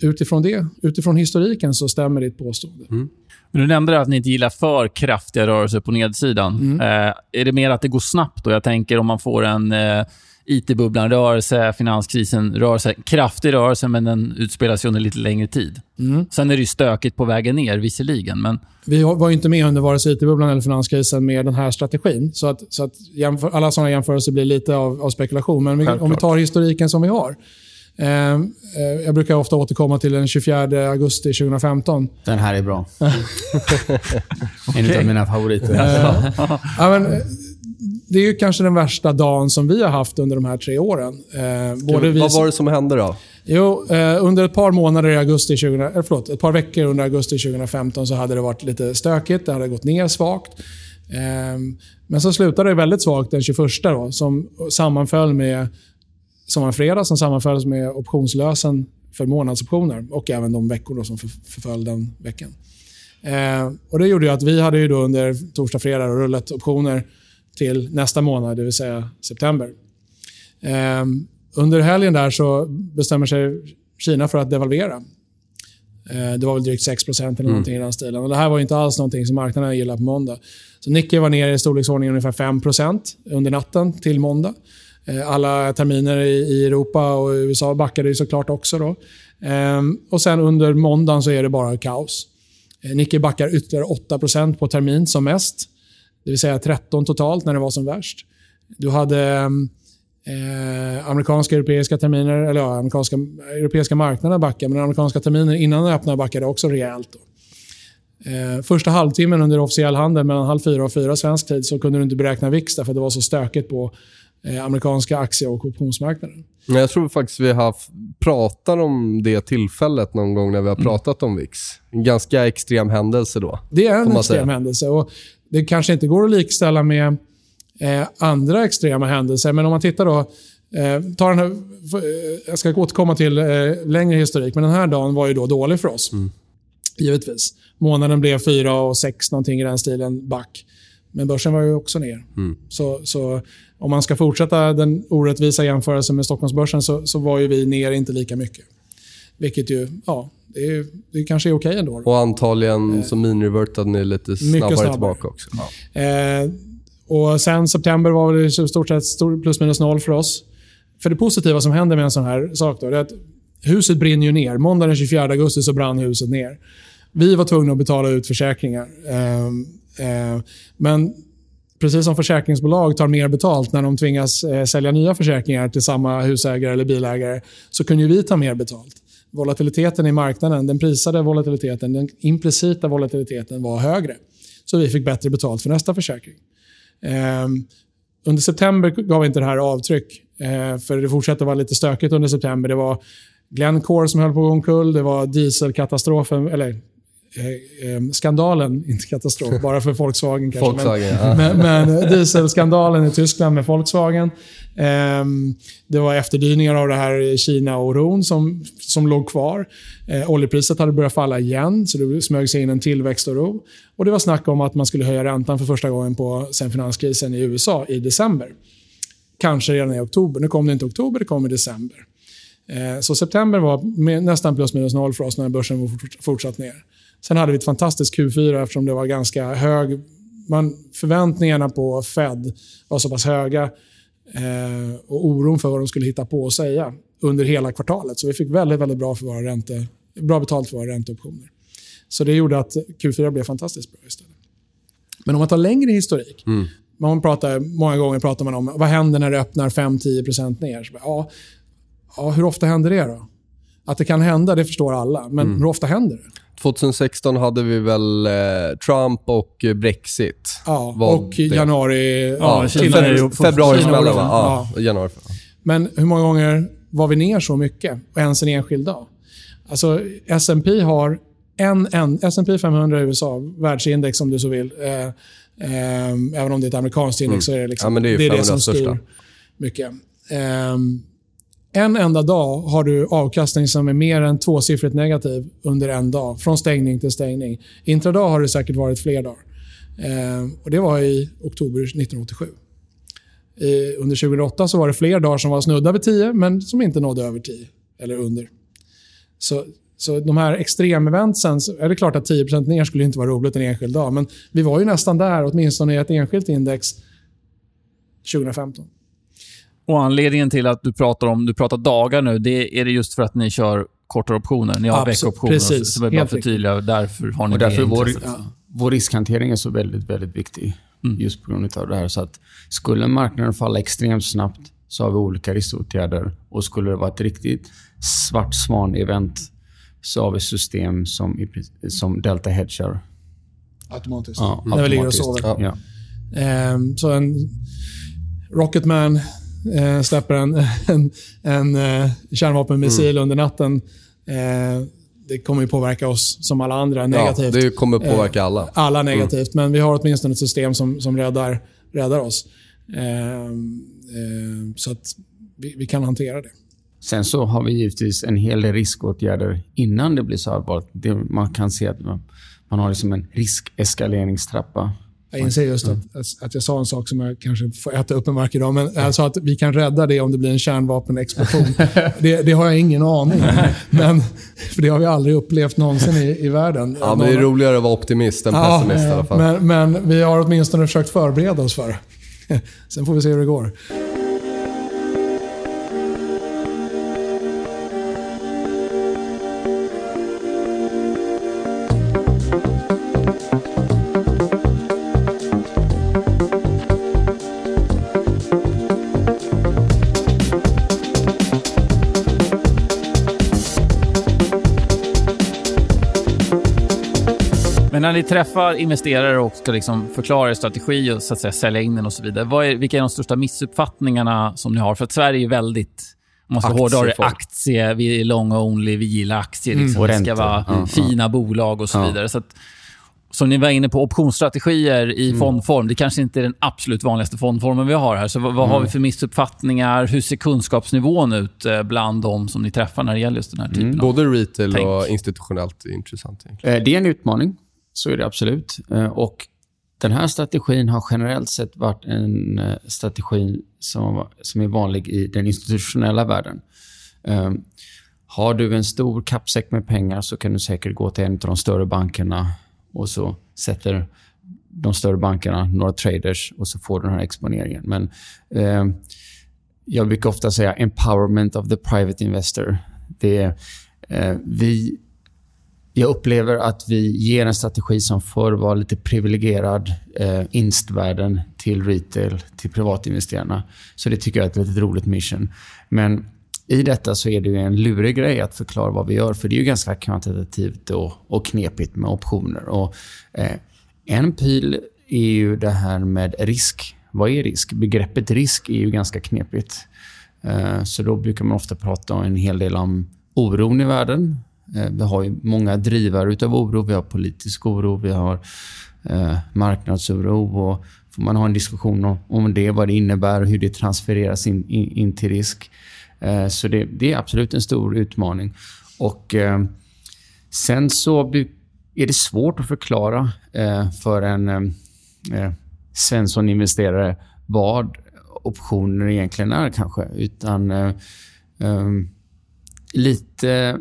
utifrån det, utifrån historiken så stämmer ditt påstående. Mm. Men du nämnde att ni inte gillar för kraftiga rörelser på nedsidan. Mm. Eh, är det mer att det går snabbt? Då? Jag tänker om man får en eh, IT-bubblan-rörelse, finanskrisen-rörelse. Kraftig rörelse, men den utspelar sig under lite längre tid. Mm. Sen är det stökigt på vägen ner, visserligen. Men... Vi var inte med under vare sig IT-bubblan eller finanskrisen med den här strategin. Så att, så att jämför, alla sådana jämförelser blir lite av, av spekulation. Men vi, om vi tar historiken som vi har. Eh, eh, jag brukar ofta återkomma till den 24 augusti 2015. Den här är bra. en av mina favoriter. ja, men, det är kanske den värsta dagen som vi har haft under de här tre åren. Eh, både vi... Vad var det som hände då? Jo, eh, under ett par månader i augusti 20, eh, förlåt, ett par veckor under augusti 2015 så hade det varit lite stökigt. Det hade gått ner svagt. Eh, men så slutade det väldigt svagt den 21 då, som sammanföll med som var en fredag som sammanföll med optionslösen för månadsoptioner och även de veckor som förföll den veckan. Eh, och Det gjorde att vi hade ju då under torsdag, fredag rullat optioner till nästa månad, det vill säga september. Eh, under helgen där så bestämmer sig Kina för att devalvera. Eh, det var väl drygt 6% eller mm. någonting i den stilen. Och det här var inte alls någonting som marknaden gillade på måndag. Så Nikkei var ner i storleksordningen ungefär 5% under natten till måndag. Eh, alla terminer i Europa och USA backade såklart också. Då. Ehm, och sen under måndagen så är det bara kaos. Eh, Nikkei backar ytterligare 8% på termin som mest. Det vill säga 13 totalt när det var som värst. Du hade ehm, eh, amerikanska europeiska terminer, eller ja, amerikanska, europeiska marknaderna backade, men amerikanska terminer innan den öppnade backade också rejält. Då. Eh, första halvtimmen under officiell handel, mellan halv fyra och fyra svensk tid, så kunde du inte beräkna VIX därför det var så stökigt på amerikanska aktie och optionsmarknaden. Jag tror faktiskt vi har pratat om det tillfället någon gång när vi har mm. pratat mm. om VIX. En ganska extrem händelse då. Det är en extrem händelse. Och det kanske inte går att likställa med eh, andra extrema händelser, men om man tittar då Eh, ta den här, eh, jag ska återkomma till eh, längre historik, men den här dagen var ju då dålig för oss. Mm. Givetvis. Månaden blev 4 och 6 någonting i den stilen back. Men börsen var ju också ner. Mm. Så, så om man ska fortsätta den orättvisa jämförelsen med Stockholmsbörsen så, så var ju vi ner inte lika mycket. Vilket ju, ja, det, är, det kanske är okej okay ändå. Och antagligen eh, så minirevertade ni lite snabbare, snabbare. tillbaka också. Ja. Eh, och sen september var det i stort sett plus minus noll för oss. För det positiva som händer med en sån här sak då, är att huset brinner ju ner. Måndag den 24 augusti så brann huset ner. Vi var tvungna att betala ut försäkringar. Eh, Eh, men precis som försäkringsbolag tar mer betalt när de tvingas eh, sälja nya försäkringar till samma husägare eller bilägare, så kunde vi ta mer betalt. Volatiliteten i marknaden, den prisade volatiliteten, den implicita volatiliteten var högre. Så vi fick bättre betalt för nästa försäkring. Eh, under september gav inte det här avtryck, eh, för det fortsatte vara lite stökigt under september. Det var Glencore som höll på att gå omkull, det var dieselkatastrofen, eller Eh, eh, skandalen, inte katastrof, bara för Volkswagen kanske. Volkswagen, men, ja. men, men dieselskandalen i Tyskland med Volkswagen. Eh, det var efterdyningar av det här Kina-oron som, som låg kvar. Eh, oljepriset hade börjat falla igen, så det smög sig in en tillväxtoro. Och det var snack om att man skulle höja räntan för första gången på, sen finanskrisen i USA i december. Kanske redan i oktober. Nu kom det inte oktober, det kom i december. Eh, så september var nästan plus minus noll för oss när börsen var fortsatt ner. Sen hade vi ett fantastiskt Q4 eftersom det var ganska hög... Man, förväntningarna på Fed var så pass höga eh, och oron för vad de skulle hitta på och säga under hela kvartalet. Så vi fick väldigt, väldigt bra, för våra ränte, bra betalt för våra ränteoptioner. Så det gjorde att Q4 blev fantastiskt bra istället. Men om man tar längre historik. Mm. Man pratar, många gånger pratar man om vad händer när det öppnar 5-10% ner. Så, ja, ja, hur ofta händer det då? Att det kan hända, det förstår alla. Men mm. hur ofta händer det? 2016 hade vi väl eh, Trump och Brexit. Ja, och det. januari... Ja, Kina, februari va? Ja, ja. januari. Men hur många gånger var vi ner så mycket? Och ens en enskild dag? Alltså, S&P har en, en S&P 500 i USA, världsindex om du så vill. Eh, eh, även om det är ett amerikanskt index mm. så är det, liksom, ja, det, är det, är det som styr mycket. En enda dag har du avkastning som är mer än tvåsiffrigt negativ under en dag. Från stängning till stängning. Intradag har det säkert varit fler dagar. Eh, och Det var i oktober 1987. I, under 2008 så var det fler dagar som var snudda vid 10, men som inte nådde över 10. Eller under. Så, så de här extremeventsen, är det klart att 10 ner skulle inte vara roligt en enskild dag. Men vi var ju nästan där, åtminstone i ett enskilt index, 2015. Och Anledningen till att du pratar om du pratar dagar nu, det är det just för att ni kör kortare optioner? Ni har Absolut, veckoptioner. precis. Så jag bara förtydliga, därför har ni Och därför det vår, intresset. vår riskhantering är så väldigt, väldigt viktig. Just på grund av det här. Så att skulle marknaden falla extremt snabbt så har vi olika riskåtgärder. Och skulle det vara ett riktigt svart svan-event så har vi system som, som delta hedgar. Automatiskt. Ja, När vi ligger och automatiskt. sover. Ja. Ehm, så en Rocketman eh, släpper en, en, en eh, kärnvapenmissil Mm. under natten. Eh, det kommer ju påverka oss som alla andra Ja, negativt. det kommer påverka alla. Alla negativt, men vi har åtminstone ett system som, som räddar, räddar oss. Ehm, ehm, så att vi, vi kan hantera det. Sen så har vi givetvis en hel del riskåtgärder innan det blir så allvarligt. Man kan se att man, man har liksom en riskeskalerringstrappa. Jag inser just att, att jag sa en sak som jag kanske får äta upp en mark idag, men jag sa att vi kan rädda det om det blir en kärnvapenexplosion. det, det har jag ingen aning om. Men, för det har vi aldrig upplevt någonsin i, i världen. Ja, men det är roligare att vara optimist än Ja, pessimist i alla fall. Men, men vi har åtminstone försökt förbereda oss för det. Sen får vi se hur det går. Träffar investerare och ska liksom förklara er strategi och så att säga, sälja in den och så vidare. Vad är, vilka är de största missuppfattningarna som ni har? För att Sverige är väldigt, om man ska hårdra det, aktie. Vi är long only, vi gillar aktier. Liksom. Och Det ska vara Ja, fina bolag och så vidare. Så att, som ni var inne på, optionsstrategier i fondform. Det kanske inte är den absolut vanligaste fondformen vi har här. Så vad, vad har vi för missuppfattningar? Hur ser kunskapsnivån ut eh, bland de som ni träffar när det gäller just den här typen av... Både retail Tänk. och institutionellt är intressant. Egentligen. Eh, Det är en utmaning, så är det absolut. Eh, och den här strategin har generellt sett varit en eh, strategi som, som är vanlig i den institutionella världen. Ehm, har du en stor kappsäck med pengar så kan du säkert gå till en av de större bankerna och så sätter de större bankerna några traders och så får du den här exponeringen. Men eh, jag brukar ofta säga empowerment of the private investor. Det är, eh, vi jag upplever att vi ger en strategi som förr var lite privilegierad eh, instvärden till retail, till privatinvesterarna. Så det tycker jag är ett väldigt roligt mission. Men i detta så är det ju en lurig grej att förklara vad vi gör, för det är ju ganska kvantitativt och, och knepigt med optioner. Och, eh, en pil är ju det här med risk. Vad är risk? Begreppet risk är ju ganska knepigt. Eh, Så då brukar man ofta prata en hel del om oron i världen. Eh, vi har ju många drivare utav oro. Vi har politisk oro, vi har eh, marknadsoro. Och får man ha en diskussion om, om det, vad det innebär och hur det transfereras in, in, in till risk. Eh, så det, det är absolut en stor utmaning. Och eh, Sen så är det svårt att förklara eh, för en eh, eh, Svensson-investerare vad optioner egentligen är kanske. Utan eh, eh, lite,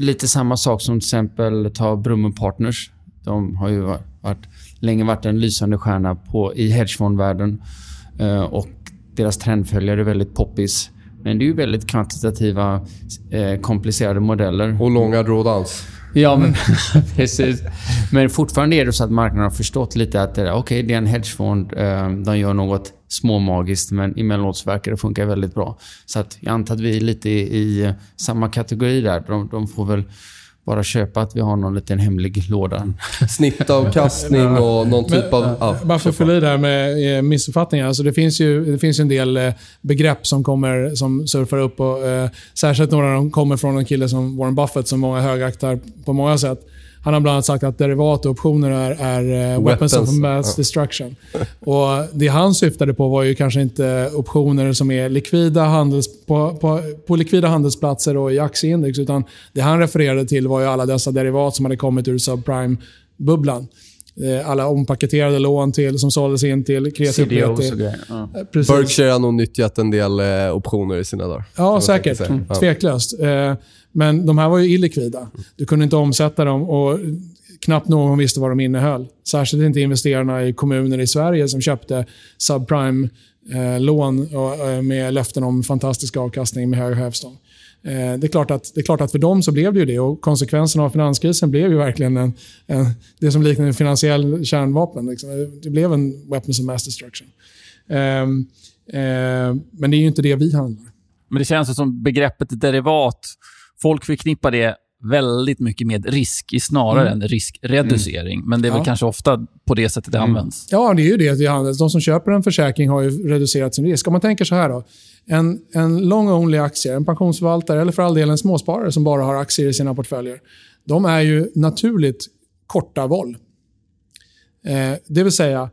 lite samma sak som till exempel ta Brummen Partners. De har ju varit, länge varit en lysande stjärna på, i hedgefondvärlden. Eh, och deras trendföljare är väldigt poppis. Men det är ju väldigt kvantitativa, eh, komplicerade modeller. Och långa drawdowns. Ja, men precis. Men fortfarande är det så att marknaden har förstått lite att eh, okay, det är en hedgefond. Ehm, de gör något småmagiskt, men emellanåt så verkar det funka väldigt bra. Så att jag antar att vi är lite i, i samma kategori där. De, de får väl bara köpa att vi har någon liten hemlig låda. Snittavkastning och någon typ av... Ja, Bara för att fylla i det här med eh, missuppfattningar. Alltså det, finns ju, det finns ju en del eh, begrepp som, kommer, som surfar upp. Och, eh, särskilt några av dem kommer från en kille som Warren Buffett som många högaktar på många sätt. Han har bland annat sagt att derivat och optioner är, är weapons, weapons, of mass destruction. och Det han syftade på var ju kanske inte optioner som är likvida handels, på, på, på likvida handelsplatser och i aktieindex, utan det han refererade till var ju alla dessa derivat som hade kommit ur subprime-bubblan. Eh, alla ompaketerade lån till, som såldes in till kreativitet. Ja. Eh, Berkshire har nog nyttjat en del eh, optioner i sina dagar. Ja, säkert. Mm. Tveklöst. Eh, men de här var ju illikvida. Du kunde inte omsätta dem och knappt någon visste vad de innehöll. Särskilt inte investerarna i kommuner i Sverige som köpte subprime-lån eh, eh, med löften om fantastisk avkastning med hög hävstång. Eh, det, är klart att, det är klart att för dem så blev det ju det och konsekvenserna av finanskrisen blev ju verkligen en, en, det som liknar en finansiell kärnvapen. Liksom. Det blev en weapons of mass destruction. Um, um, men det är ju inte det vi handlar. Men det känns som begreppet derivat, folk förknippar det väldigt mycket med risk snarare mm. än riskreducering. Mm. Men det är väl ja. kanske ofta på det sättet det mm. används. Ja, det är ju det det används. De som köper en försäkring har ju reducerat sin risk. Om man tänker så här då. En, en long-only aktie, en pensionsförvaltare eller för all del en småsparare som bara har aktier i sina portföljer. De är ju naturligt korta voll. Eh, det vill säga,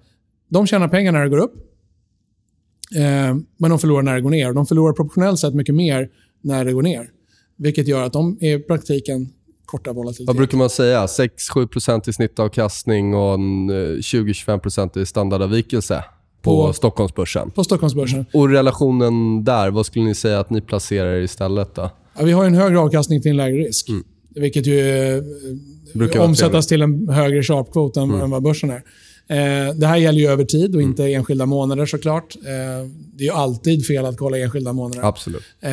de tjänar pengar när det går upp. Eh, men de förlorar när det går ner. De förlorar proportionellt sett mycket mer när det går ner. Vilket gör att de är i praktiken korta volatilitet. Vad brukar man säga? 6-7% i snittavkastning och 20-25% i standardavvikelse på, på Stockholmsbörsen? På Stockholmsbörsen. Och relationen där, vad skulle ni säga att ni placerar istället? Då? Ja, vi har en högre avkastning till en lägre risk. Mm. Vilket ju eh, omsättas till en högre sharpkvot än, mm. än vad börsen är. Eh, det här gäller ju över tid och inte mm. enskilda månader såklart. Eh, det är ju alltid fel att kolla enskilda månader. Absolut. Eh,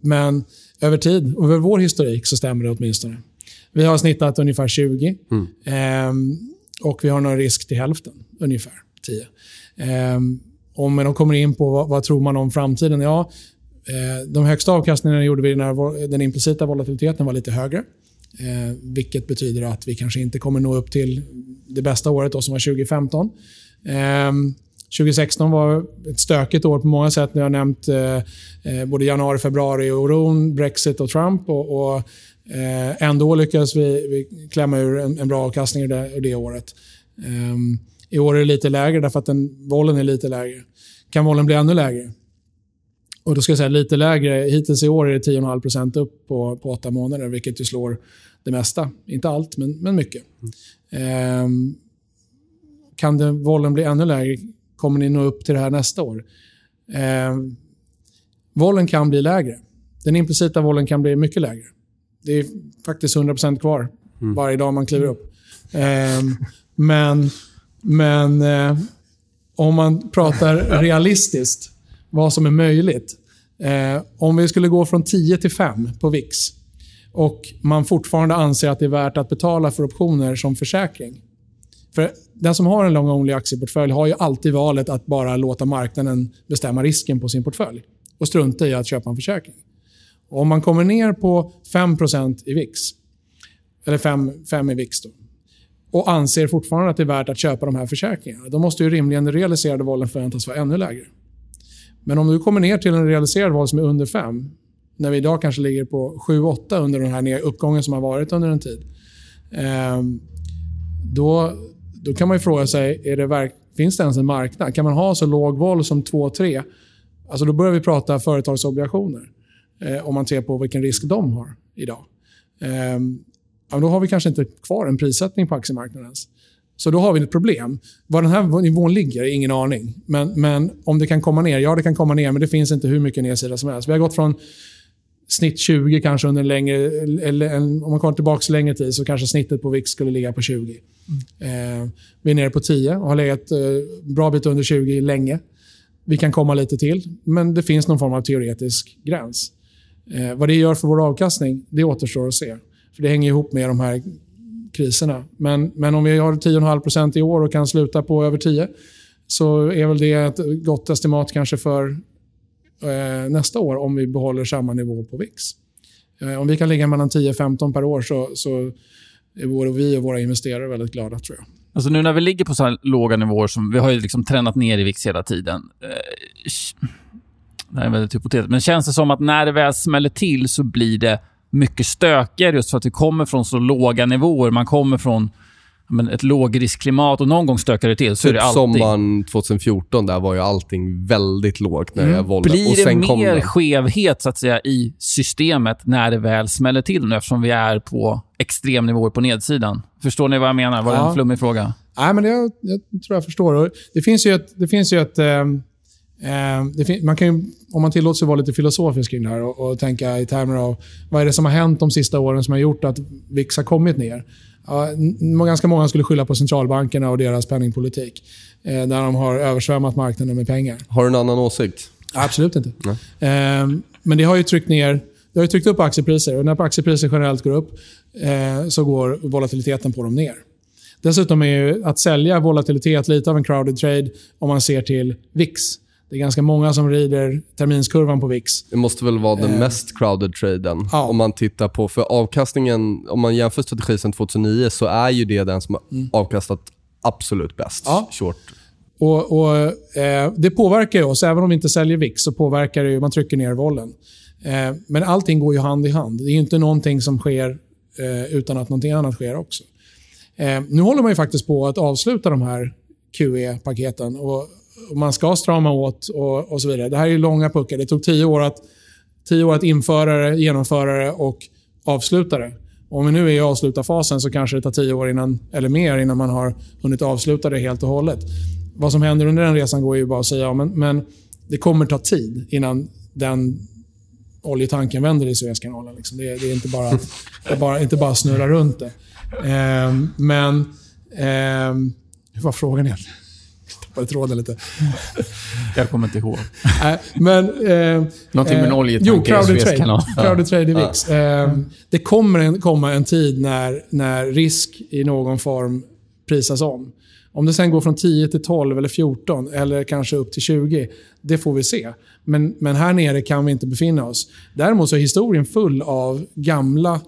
men över tid, och över vår historik, så stämmer det åtminstone. Vi har snittat ungefär 20 mm. eh, och vi har någon risk till hälften, ungefär 10. Eh, om de kommer in på vad, vad, tror man om framtiden? Ja, eh, de högsta avkastningarna gjorde vi när den implicita volatiliteten var lite högre. Eh, vilket betyder att vi kanske inte kommer nå upp till det bästa året då, som var 2015. 2016 var ett stökigt år på många sätt. Ni har nämnt eh, eh, både januari, februari, oron, Brexit och Trump. Och, och eh, ändå lyckades vi, vi klämma ur en, en bra avkastning ur det, det året. Eh, I år är det lite lägre därför att den, är lite lägre. Kan vollen bli ännu lägre? Och då ska jag säga lite lägre. Hittills i år är det 10,5% upp på, på åtta månader, vilket ju slår det mesta. Inte allt, men, men mycket. Mm. Eh, kan vollen bli ännu lägre kommer ni nå upp till det här nästa år? Eh, vollen kan bli lägre. Den implicita vollen kan bli mycket lägre. Det är faktiskt 100% kvar mm. varje dag man kliver upp. Eh, men men eh, om man pratar realistiskt, vad som är möjligt. Eh, om vi skulle gå från 10 till 5 på VIX och man fortfarande anser att det är värt att betala för optioner som försäkring. För den som har en long-only aktieportfölj har ju alltid valet att bara låta marknaden bestämma risken på sin portfölj och strunta i att köpa en försäkring. Och om man kommer ner på 5% i VIX, eller 5, 5 i VIX då, och anser fortfarande att det är värt att köpa de här försäkringarna, då måste ju rimligen den realiserade valen förväntas vara ännu lägre. Men om du kommer ner till en realiserad val som är under 5, när vi idag kanske ligger på 7-8 under den här uppgången som har varit under en tid, ehm, då, då kan man fråga sig, är det verk, finns det ens en marknad? Kan man ha så låg vol som 2-3? Alltså då börjar vi prata företagsobligationer. Eh, om man ser på vilken risk de har idag. Eh, ja, då har vi kanske inte kvar en prissättning på aktiemarknaden ens. Så då har vi ett problem. Var den här nivån ligger, ingen aning. Men, men om det kan komma ner? Ja, det kan komma ner, men det finns inte hur mycket nedsida som helst. Vi har gått från snitt 20 kanske under en längre... Eller om man kommer tillbaka längre tid så kanske snittet på VIX skulle ligga på 20. Mm. Eh, vi är nere på 10 och har legat eh, bra bit under 20 länge. Vi kan komma lite till, men det finns någon form av teoretisk gräns. Eh, vad det gör för vår avkastning, det återstår att se. För Det hänger ihop med de här kriserna. Men, men om vi har 10,5% i år och kan sluta på över 10 så är väl det ett gott estimat kanske för eh, nästa år om vi behåller samma nivå på VIX. Eh, om vi kan ligga mellan 10-15 per år så, så är både vi och våra investerare väldigt glada, tror jag. Alltså nu när vi ligger på så här låga nivåer, som vi har ju liksom tränat ner i VIX hela tiden. Eh, det här är väldigt hypotetiskt, men känns det som att när det väl smäller till så blir det mycket stökigare just för att vi kommer från så låga nivåer. Man kommer från men, ett lågriskklimat och någon gång stökar det till. Så typ är det alltid. sommaren 2014, där var ju allting väldigt lågt när jag valde. Blir och sen det mer skevhet så att säga, i systemet när det väl smäller till nu eftersom vi är på extremnivåer på nedsidan? Förstår ni vad jag menar? Var det Ja. en flummig fråga? Nej, men jag, jag tror jag förstår. Och Det finns ju ett... Det finns ju ett det fin- man kan ju, om man tillåter sig vara lite filosofisk kring det här och, och tänka i termer av vad är det som har hänt de sista åren som har gjort att VIX har kommit ner. Ja, ganska många skulle skylla på centralbankerna och deras penningpolitik. Eh, där de har översvämmat marknaden med pengar. Har du en annan åsikt? Absolut inte. Ehm, men det har ju tryckt ner det har ju tryckt upp aktiepriser och när aktiepriser generellt går upp eh, så går volatiliteten på dem ner. Dessutom är att sälja volatilitet lite av en crowded trade om man ser till VIX. Det är ganska många som rider terminskurvan på VIX. Det måste väl vara den mest crowded traden. Eh. ja. Om man tittar på, för avkastningen, om man jämför strategi sedan 2009 så är ju det den som har avkastat absolut bäst. Mm. Ja. Short. Och, och, eh, det påverkar ju oss. Även om vi inte säljer VIX så påverkar det ju, man trycker ner vollen. Eh, men allting går ju hand i hand. Det är inte någonting som sker eh, utan att någonting annat sker också. Eh, nu håller man ju faktiskt på att avsluta de här QE-paketen. Och man ska strama åt och, och så vidare. Det här är långa puckar. Det tog tio år att, tio år att införa det, genomföra det och avsluta det. Om vi nu är i avslutarfasen så kanske det tar tio år innan, eller mer innan man har hunnit avsluta det helt och hållet. Vad som händer under den resan går ju bara att säga ja, men, men det kommer ta tid innan den oljetanken vänder i Suezkanalen. Liksom. Det, är- det är inte bara att det bara, inte bara snurra runt det. Eh, men... Ehm, hur var frågan egentligen? Tappade tråden lite. Jag kommer inte ihåg. Nej, men... Eh, Någonting med en eh, oljetanker Jo, i crowded trade. Crowded trade i VIX. Eh, det kommer en, komma en tid när, när risk i någon form prisas om. Om det sen går från 10 till 12 eller 14 eller kanske upp till 20, det får vi se. Men, men här nere kan vi inte befinna oss. Däremot så är historien full av gamla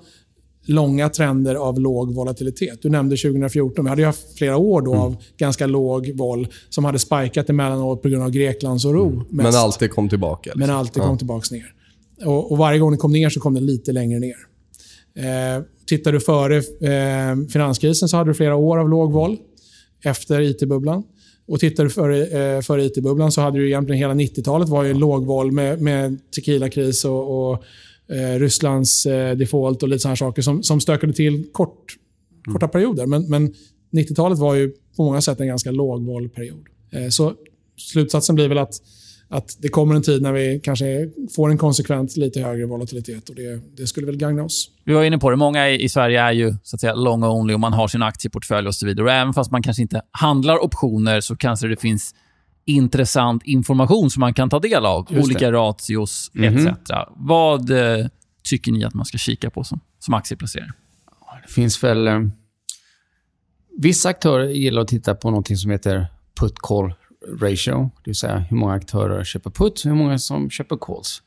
långa trender av låg volatilitet. Du nämnde 2014. Vi hade haft flera år då av ganska låg vol som hade spikat emellanåt på grund av Greklands oro. Men mest. alltid kom tillbaka. Men liksom. alltid Ja. kom tillbaka ner. Och, och varje gång den kom ner så kom den lite längre ner. Eh, tittar du före eh, finanskrisen så hade du flera år av låg vol efter IT-bubblan. Och tittar du före, eh, före IT-bubblan så hade du egentligen hela 90-talet var ju en låg vol med, med tequila-kris och, och eh, Rysslands eh, default och lite sådana saker som, som stökade till kort, korta perioder. Men, men 90-talet var ju på många sätt en ganska låg period. Eh, så slutsatsen blir väl att att det kommer en tid när vi kanske får en konsekvent lite högre volatilitet och det, det skulle väl gagna oss. Vi var inne på det. Många i i Sverige är ju så att säga long only och man har sin aktieportfölj och så vidare. Och även fast man kanske inte handlar optioner så kanske det finns intressant information som man kan ta del av. Just Olika ratios Mhm. etc. Vad eh, tycker ni att man ska kika på som, som aktieplacerare? Det finns väl... Eh, vissa aktörer gillar att titta på något som heter put-call ratio. Det vill säga hur många aktörer köper put och hur många som köper calls.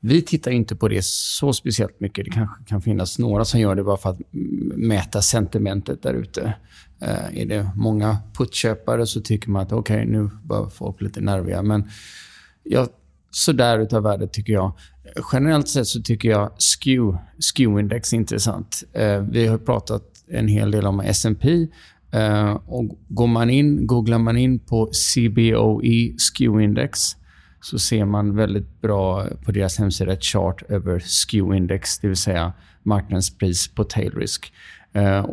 Vi tittar inte på det så speciellt mycket. Det kanske kan finnas några som gör det bara för att mäta sentimentet där ute. Eh, är det många putköpare så tycker man att okej, nu börjar folk lite nerviga. Men jag, sådär utav värdet tycker jag. Generellt sett så tycker jag SKEW, SKEW-index är intressant. Eh, vi har pratat en hel del om S&P eh, och går man in, googlar man in på CBOE SKEW-index så ser man väldigt bra på deras hemsida ett chart över SKEW-index, det vill säga marknadspris på tail risk. Eh,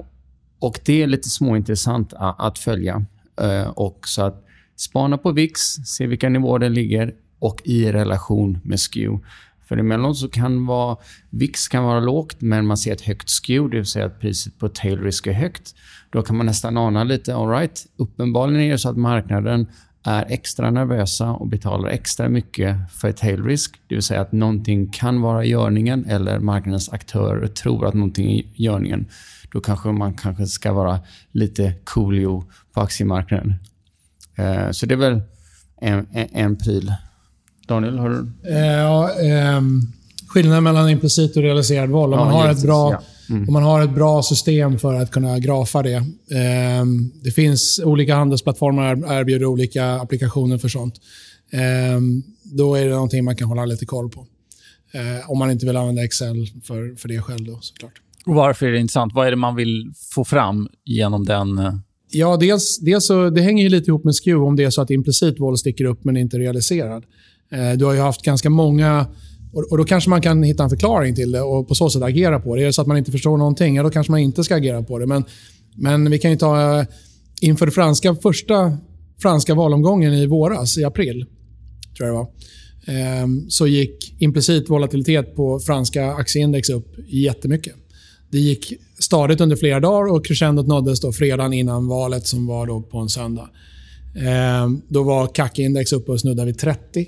och det är lite småintressant att följa. Eh, och så att spana på VIX, se vilka nivåer den ligger och i relation med SKEW. För emellanåt så kan vara, VIX kan vara lågt, men man ser ett högt SKEW, det vill säga att priset på tail risk är högt. Då kan man nästan ana lite, all right, uppenbarligen är det så att marknaden är extra nervösa och betalar extra mycket för tail risk. Det vill säga att någonting kan vara i görningen eller marknadens aktörer tror att någonting är i görningen. Då kanske man kanske ska vara lite coolio på aktiemarknaden. Eh, Så det är väl en, en, en pryl. Daniel, har du? Eh, ja, ehm, skillnaden mellan implicit och realiserad val. Om, Ja, man har ett bra, ja. Mm. om man har ett bra system för att kunna grafa det. Ehm, det finns olika handelsplattformar som erbjuder olika applikationer för sånt. Ehm, då är det någonting man kan hålla lite koll på. Eh, om man inte vill använda Excel för, för det själv då, såklart. Och varför är det intressant? Vad är det man vill få fram genom den? eh, Ja, dels, dels så, det hänger ju lite ihop med SKEW om det är så att implicit våld sticker upp men inte realiserad. Eh, du har ju haft ganska många... Och, och Då kanske man kan hitta en förklaring till det och på så sätt agera på det. Är det så att man inte förstår någonting, ja, då kanske man inte ska agera på det. Men, men vi kan ju ta... Eh, inför det franska, första franska valomgången i våras, i april, tror jag det var, ehm, så gick implicit volatilitet på franska aktieindex upp jättemycket. Det gick stadigt under flera dagar och crescendot nåddes då fredagen innan valet som var då på en söndag. Ehm, då var CAC-index uppe och snuddade vid 30.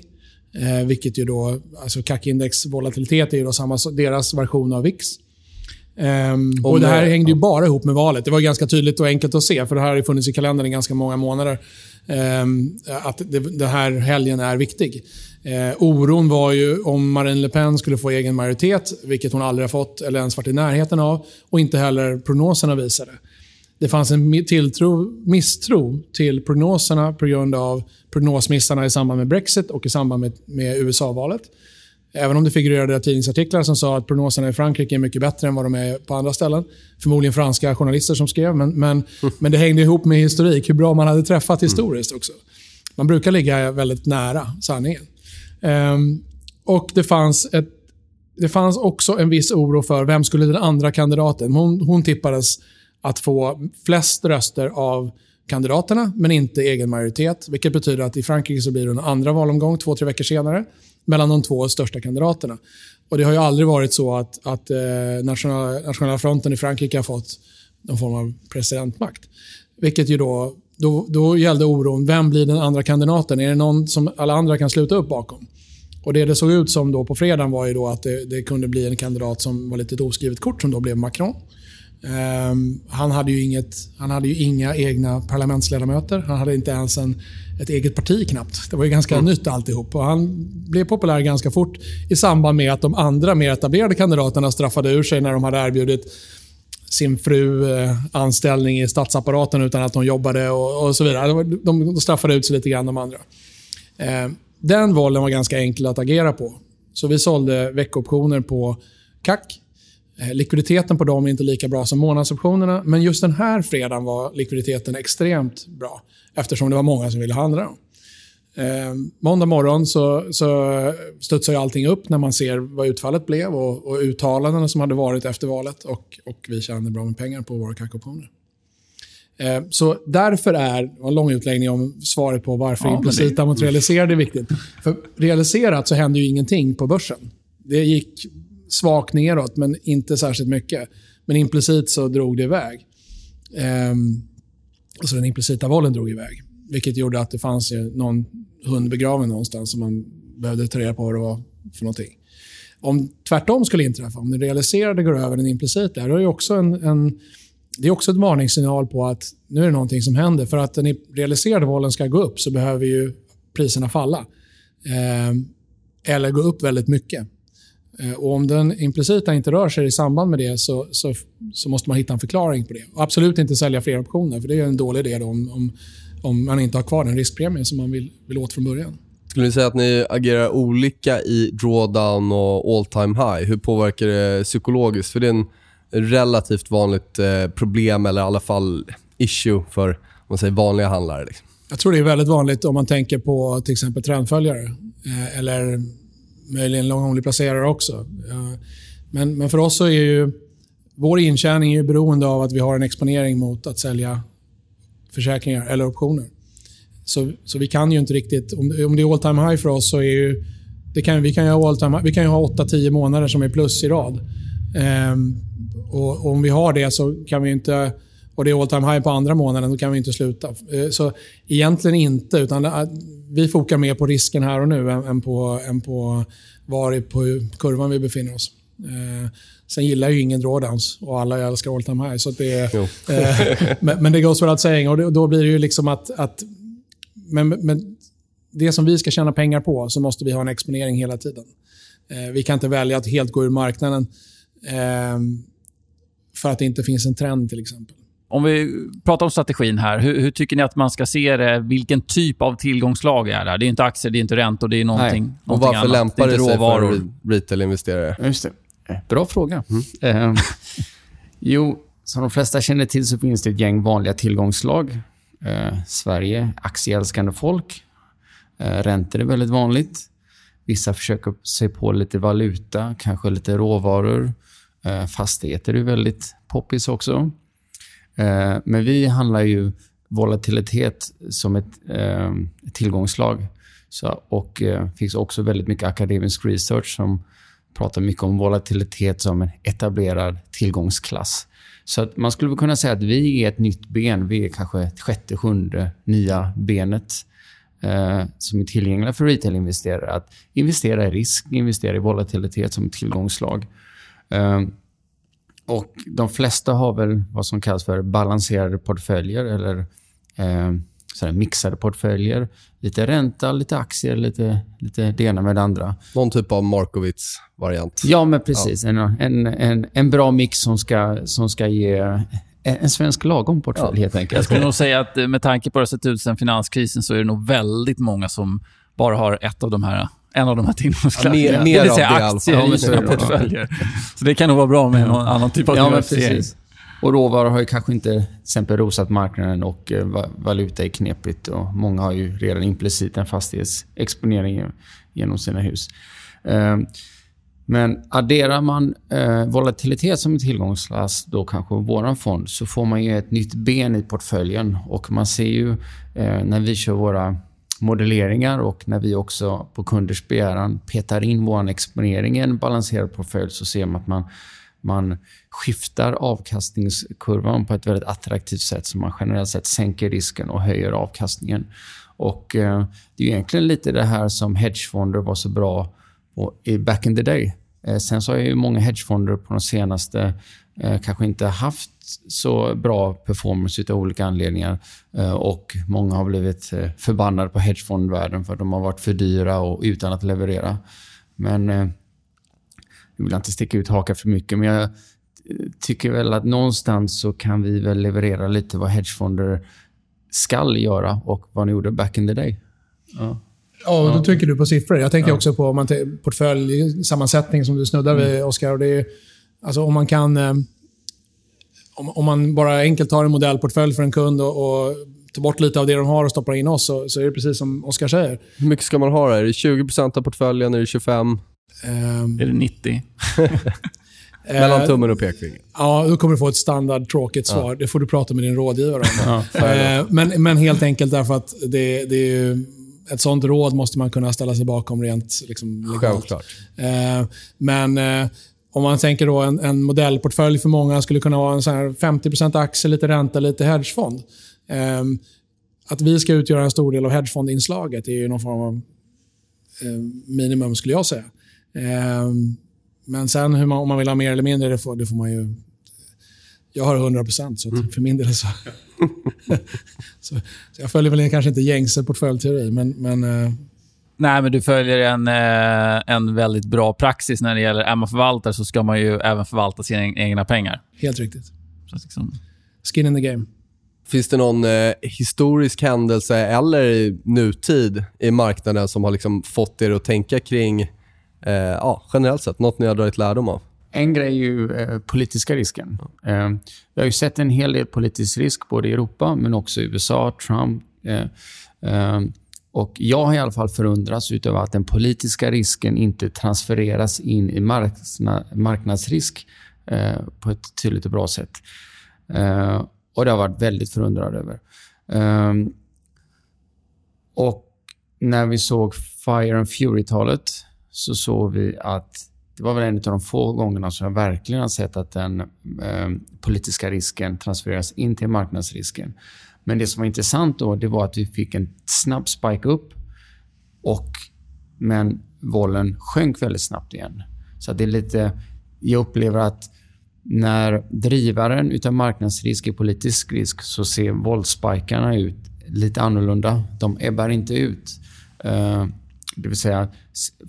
Eh, vilket ju då, alltså CAC-index volatilitet är ju då samma, deras version av VIX. Om och det här hängde ju bara ihop med valet. Det var ganska tydligt och enkelt att se, för det här har funnits i kalendern i ganska många månader. ehm, att det, den här helgen är viktig. Eh, oron var ju om Marine Le Pen skulle få egen majoritet, vilket hon aldrig har fått eller ens varit i närheten av. Och inte heller prognoserna visade. Det fanns en tilltro, misstro till prognoserna på grund av prognosmissarna i samband med Brexit och i samband med, med USA-valet. Även om det figurerade tidningsartiklar som sa att prognoserna i Frankrike är mycket bättre än vad de är på andra ställen. Förmodligen franska journalister som skrev, men, men, men det hängde ihop med historik, hur bra man hade träffat historiskt också. Man brukar ligga väldigt nära sanningen. Ehm, och det fanns, ett, det fanns också en viss oro för vem skulle den andra kandidaten. Hon, hon tippades att få flest röster av kandidaterna, men inte egen majoritet. Vilket betyder att i Frankrike så blir det en andra valomgång två, tre veckor senare mellan de två största kandidaterna. Och Det har ju aldrig varit så att, att eh, nationella, nationella fronten i Frankrike har fått någon form av presidentmakt. Vilket ju då, då, då gällde oron, vem blir den andra kandidaten? Är det någon som alla andra kan sluta upp bakom? Och Det det såg ut som då på fredagen var ju då att det, det kunde bli en kandidat som var lite ett oskrivet kort, som då blev Macron. Ehm, han, hade ju inget, han hade ju inga egna parlamentsledamöter. Han hade inte ens en, ett eget parti knappt. Det var ju ganska nytt alltihop. Och han blev populär ganska fort i samband med att de andra mer etablerade kandidaterna straffade ur sig när de hade erbjudit sin fru eh, anställning i statsapparaten utan att de jobbade och, och så vidare. De, de, de straffade ut sig lite grann, de andra. Eh, den valen var ganska enkel att agera på. Så vi sålde veckooptioner på CAC. Eh, likviditeten på dem är inte lika bra som månadsoptionerna, men just den här fredagen var likviditeten extremt bra eftersom det var många som ville handla dem. Eh, måndag morgon så, så studsar ju allting upp när man ser vad utfallet blev och, och uttalandena som hade varit efter valet och, och vi tjänade bra med pengar på våra CAC-optioner. Eh, Så därför är, en lång utläggning om svaret på varför Ja, implicita mot realiserade är viktigt. För realiserat så hände ju ingenting på börsen. Det gick svagt neråt, men inte särskilt mycket. Men implicit så drog det iväg. Ehm, alltså den implicita vollen drog iväg. Vilket gjorde att det fanns ju någon hund begraven någonstans som man behövde ta reda på vad det var för någonting. Om tvärtom skulle inträffa, om den realiserade går över den implicita, då är det också en, en det är också ett varningssignal på att nu är det någonting som händer. För att den realiserade vollen ska gå upp så behöver ju priserna falla. Eh, eller gå upp väldigt mycket. Eh, och om den implicita inte rör sig i samband med det så, så, så måste man hitta en förklaring på det. Och absolut inte sälja fler optioner, för det är en dålig idé då om, om, om man inte har kvar den riskpremien som man vill, vill åt från början. Skulle ni säga att ni agerar olika i drawdown och all time high? Hur påverkar det psykologiskt? För det är en relativt vanligt eh, problem, eller i alla fall issue för man säger vanliga handlare. Liksom. Jag tror det är väldigt vanligt om man tänker på till exempel trendföljare. Eh, eller möjligen långhållig placerare också. Men, men för oss så är ju vår intjäning är beroende av att vi har en exponering mot att sälja försäkringar eller optioner. Så, så vi kan ju inte riktigt... Om, om det är all time high för oss så är ju... Det kan, vi, kan ju ha all time, vi kan ju ha 8-10 månader som är plus i rad. Ehm, och, och om vi har det så kan vi inte... Och det är all time high på andra månaden, då kan vi inte sluta. Ehm, Så egentligen inte, utan det vi fokar mer på risken här och nu än, än, på, än på var i på kurvan vi befinner oss. Eh, sen gillar ju ingen drawdowns och alla älskar all time high. Så det eh, men, men det goes without saying. Och det- då blir det ju liksom att... att men, men det som vi ska tjäna pengar på så måste vi ha en exponering hela tiden. Eh, vi kan inte välja att helt gå ur marknaden eh, för att det inte finns en trend till exempel. Om vi pratar om strategin här. Hur, hur, tycker ni att man ska se det? Vilken typ av tillgångslag är det? Det är inte aktier, det är inte räntor, det är någonting, Nej. någonting Och varför annat. lämpar det, det sig råvaror. för retail-investerare? Just det. Bra fråga. Eh, jo, som de flesta känner till så finns det ett gäng vanliga tillgångslag. Eh, Sverige, aktieälskande folk. Eh, räntor är väldigt vanligt. Vissa försöker sig på lite valuta, kanske lite råvaror. Eh, fastigheter är väldigt poppis också. Eh, men vi handlar ju volatilitet som ett eh, tillgångslag. Så, och eh, finns också väldigt mycket akademisk research som pratar mycket om volatilitet som en etablerad tillgångsklass. Så att man skulle kunna säga att vi är ett nytt ben. Vi är kanske ett sjätte, sjunde nya benet eh, som är tillgängliga för retail-investerare. Att investera i risk, investera i volatilitet som tillgångsslag. Eh, och De flesta har väl vad som kallas för balanserade portföljer eller eh, sådär mixade portföljer. Lite ränta, lite aktier, lite, lite det ena med det andra. Någon typ av Markowitz-variant. Ja, men precis. En, en, en, en bra mix som ska, som ska ge en, en svensk lagom portfölj, helt Jag enkelt. skulle nog säga att eh, med tanke på hur det har sett ut sen finanskrisen så är det nog väldigt många som bara har ett av de här en av de här tillgångsslagen. Ja, mer- det mer vill säga det i alla aktier. Ja, i sina det. portföljer. Så det kan nog vara bra med någon annan typ av Ja, diversifiering. Och råvaror har ju kanske inte till exempel rosat marknaden och eh, va- valuta är knepigt. Och många har ju redan implicit en fastighetsexponering genom sina hus. Eh, Men adderar man eh, volatilitet som en tillgångsklass, då kanske vår fond, så får man ju ett nytt ben i portföljen. Och man ser ju eh, när vi kör våra modelleringar och när vi också på kunders begäran petar in vår exponering i en balanserad portfölj så ser man att man, man skiftar avkastningskurvan på ett väldigt attraktivt sätt så man generellt sett sänker risken och höjer avkastningen. Och eh, Det är egentligen lite det här som hedgefonder var så bra på i back in the day. Eh, sen så har ju många hedgefonder på de senaste eh, kanske inte haft så bra performance av olika anledningar. Eh, och Många har blivit eh, förbannade på hedgefondvärlden för att de har varit för dyra och utan att leverera. Men eh, jag vill inte sticka ut hakan för mycket, men jag tycker väl att någonstans så kan vi väl leverera lite vad hedgefonder skall göra och vad de gjorde back in the day. Ja. Ja, och då tänker du på siffror. Jag tänker också på om man portföljsammansättning som du snuddar vid, Oskar. Och det är, alltså om man kan... Om, om man bara enkelt tar en modellportfölj för en kund och, och tar bort lite av det de har och stoppar in oss, så, så är det precis som Oskar säger. Hur mycket ska man ha då? Är det 20% av portföljen? Är det 25 Ehm, Är det 90? Mellan eh, tummen och pekfingret? Ja, då kommer du få ett standard tråkigt svar. Det får du prata med din rådgivare om. Ja, Eh, men, men helt enkelt därför att det, det är ju, ett sånt råd måste man kunna ställa sig bakom rent liksom, legalt. Självklart. Eh, men eh, om man tänker då en, en modellportfölj för många skulle kunna vara en sån här 50% aktier, lite ränta, lite hedgefond. Eh, att vi ska utgöra en stor del av hedgefondinslaget är ju någon form av eh, minimum skulle jag säga. Eh, men sen hur man, om man vill ha mer eller mindre, det får, det får man ju... Jag har 100% så att för min del så, så... Så jag följer väl kanske inte gängse portföljteori, men, men eh, Nej, men du följer en, eh, en väldigt bra praxis när det gäller... Är man förvaltare så ska man ju även förvalta sina egna pengar. helt riktigt. Liksom, Skin in the game. Finns det någon eh, historisk händelse eller i nutid i marknaden som har liksom fått er att tänka kring, eh, ja, generellt sett, något ni har dragit lärdom av? En grej är ju eh, politiska risken. Eh, vi har ju sett en hel del politisk risk både i Europa men också i USA, Trump. Och jag har i alla fall förundrats utöver att den politiska risken inte transfereras in i markna, marknadsrisk eh, på ett tydligt och bra sätt. Eh, och det har jag varit väldigt förundrad över. Eh, och när vi såg Fire and Fury-talet så såg vi att det var väl en av de få gångerna som jag verkligen har sett att den ehm, politiska risken transfereras in till marknadsrisken. Men det som var intressant då, det var att vi fick en snabb spike upp och men vollen sjönk väldigt snabbt igen. Så att det är lite... Jag upplever att när drivaren utav marknadsrisk är politisk risk så ser våldspikarna ut lite annorlunda. De ebbar inte ut. Eh, det vill säga,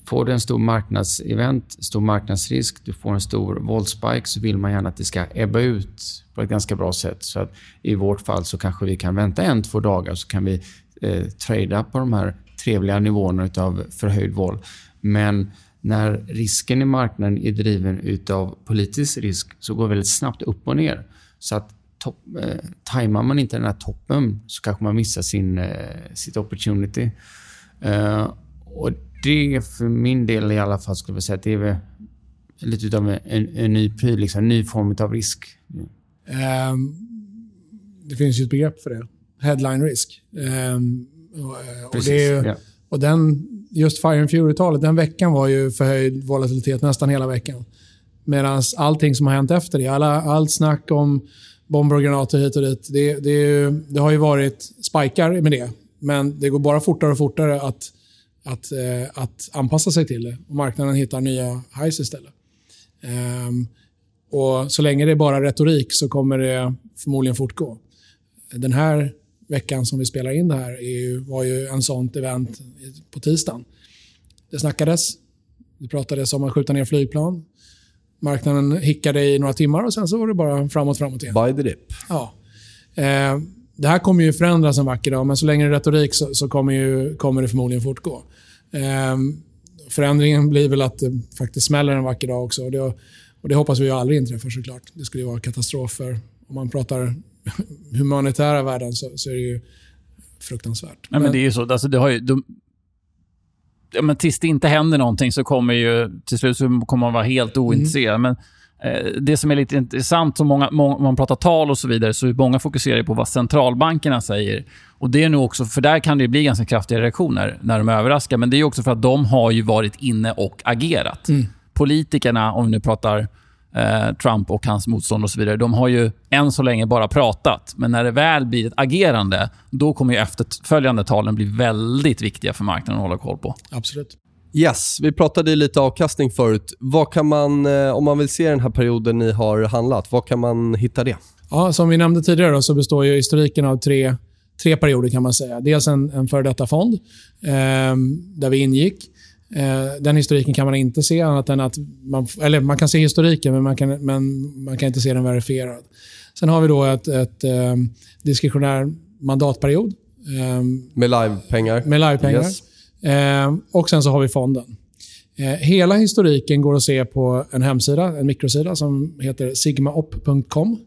får du en stor marknadsevent, stor marknadsrisk, du får en stor våldspike så vill man gärna att det ska ebba ut på ett ganska bra sätt. Så att I vårt fall så kanske vi kan vänta en, två dagar så kan vi eh, trada på de här trevliga nivåerna av förhöjd våld. Men när risken i marknaden är driven av politisk risk så går det väldigt snabbt upp och ner. Så att topp, eh, tajmar man inte den här toppen så kanske man missar sin, eh, sitt opportunity. Eh, och det för min del i alla fall skulle jag säga att det är lite av en, en ny pryl, liksom, en ny form av risk. Um, det finns ju ett begrepp för det. Headline risk. Um, och, och, det är, ja. och den, just Fire and Fury-talet, den veckan var ju förhöjd volatilitet nästan hela veckan. Medan allting som har hänt efter det, alla, allt snack om bomber och granater hit och dit, det, det, det har ju varit spikar med det. Men det går bara fortare och fortare att att, eh, att anpassa sig till det och marknaden hittar nya highs istället. Um, och Så länge det är bara retorik så kommer det förmodligen fortgå. Den här veckan som vi spelar in det här är ju, var ju en sånt event på tisdagen. Det snackades, det pratades om att skjuta ner flygplan. Marknaden hickade i några timmar och sen så var det bara framåt, framåt igen. By the dip. Ja. Eh, det här kommer ju förändras en vacker dag, men så länge det är retorik så, så kommer, ju, kommer det förmodligen fortgå. Eh, förändringen blir väl att det faktiskt smäller en vacker dag också. Och det, och det hoppas vi ju aldrig inträffar såklart. Det skulle ju vara katastrof för, om man pratar humanitära värden så, så är det ju fruktansvärt. Nej, men, men det är ju så. Alltså, det har ju, de, ja, men tills det inte händer någonting så kommer ju till slut så kommer man vara helt ointresserad. Mm. Men det som är lite intressant, så många, om man pratar tal och så vidare, så är många fokuserar på vad centralbankerna säger. Och det är nog också, för där kan det bli ganska kraftiga reaktioner när de överraskar. Men det är också för att de har ju varit inne och agerat. Mm. Politikerna, om vi nu pratar eh, Trump och hans motstånd och så vidare, de har ju än så länge bara pratat. Men när det väl blir ett agerande, då kommer ju efterföljande talen bli väldigt viktiga för marknaden att hålla koll på. Absolut. Yes, vi pratade lite avkastning förut. Vad kan man, eh, om man vill se den här perioden ni har handlat, var kan man hitta det? Ja, som vi nämnde tidigare då, så består ju historiken av tre, tre perioder kan man säga. Dels en, en före detta fond eh, där vi ingick. Eh, den historiken kan man inte se annat än att man, eller man kan se historiken men man kan, men man kan inte se den verifierad. Sen har vi då ett, ett eh, diskretionär mandatperiod. Eh, med livepengar. Med livepengar. Yes. Eh, och sen så har vi fonden. Eh, hela historiken går att se på en hemsida, en mikrosida som heter sigmaop.com.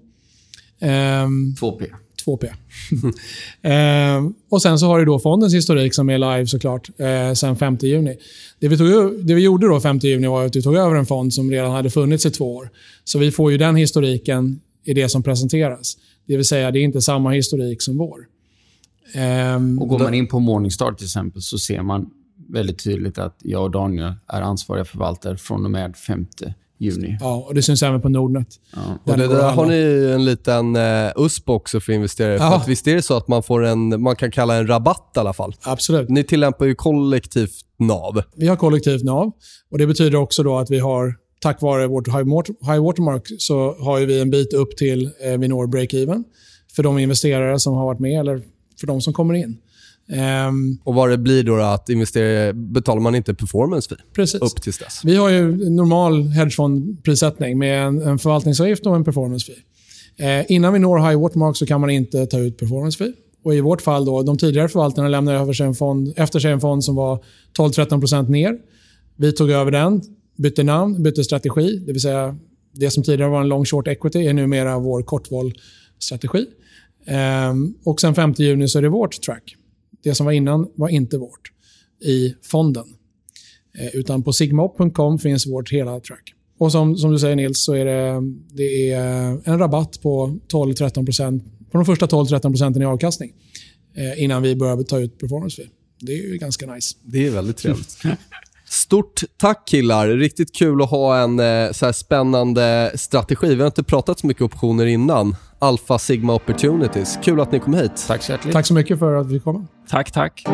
Eh, 2P. 2P. eh, och Sen så har du då fondens historik som är live såklart eh, sen 5 juni. Det vi, tog, det vi gjorde då 5 juni var att vi tog över en fond som redan hade funnits i två år. Så vi får ju den historiken i det som presenteras. Det vill säga, det är inte samma historik som vår. Um, och Går man in på Morningstar till exempel så ser man väldigt tydligt att jag och Daniel är ansvariga förvaltare från och med 5 juni. Ja, och det syns även på Nordnet. Ja. Och det där har ni en liten uh, USP också för investerare. Ja. För att visst är det så att man får en, man kan kalla en rabatt i alla fall? Absolut. Ni tillämpar ju kollektivt NAV. Vi har kollektivt NAV. och Det betyder också då att vi har, tack vare vårt high watermark, så har vi en bit upp till eh, vi når break-even för de investerare som har varit med eller för de som kommer in. Um, och vad det blir då, att investera, betalar man inte performance fee precis. upp tills dess? Vi har ju normal hedgefondprissättning med en, en förvaltningsavgift och en performance fee. Eh, innan vi når high watermark så kan man inte ta ut performance fee. Och I vårt fall, då, de tidigare förvaltarna lämnade över sig en fond, efter sig en fond som var 12-13% ner. Vi tog över den, bytte namn, bytte strategi. Det vill säga, det som tidigare var en long short equity är numera vår kortvål-strategi. Um, och sen 5 juni så är det vårt track. Det som var innan var inte vårt i fonden. Uh, utan på sigmaop.com finns vårt hela track. Och som, som du säger Nils, så är det, det är en rabatt på 12-13% på de första 12-13 procenten i avkastning uh, innan vi börjar ta ut performance fee. Det är ju ganska nice. Det är väldigt trevligt. Stort tack killar. Riktigt kul att ha en eh, så spännande strategi. Vi har inte pratat så mycket optioner innan. Alpha Sigma Opportunities. Kul att ni kom hit. Tack så hjärtligt. Tack så mycket för att vi kom. Tack, tack.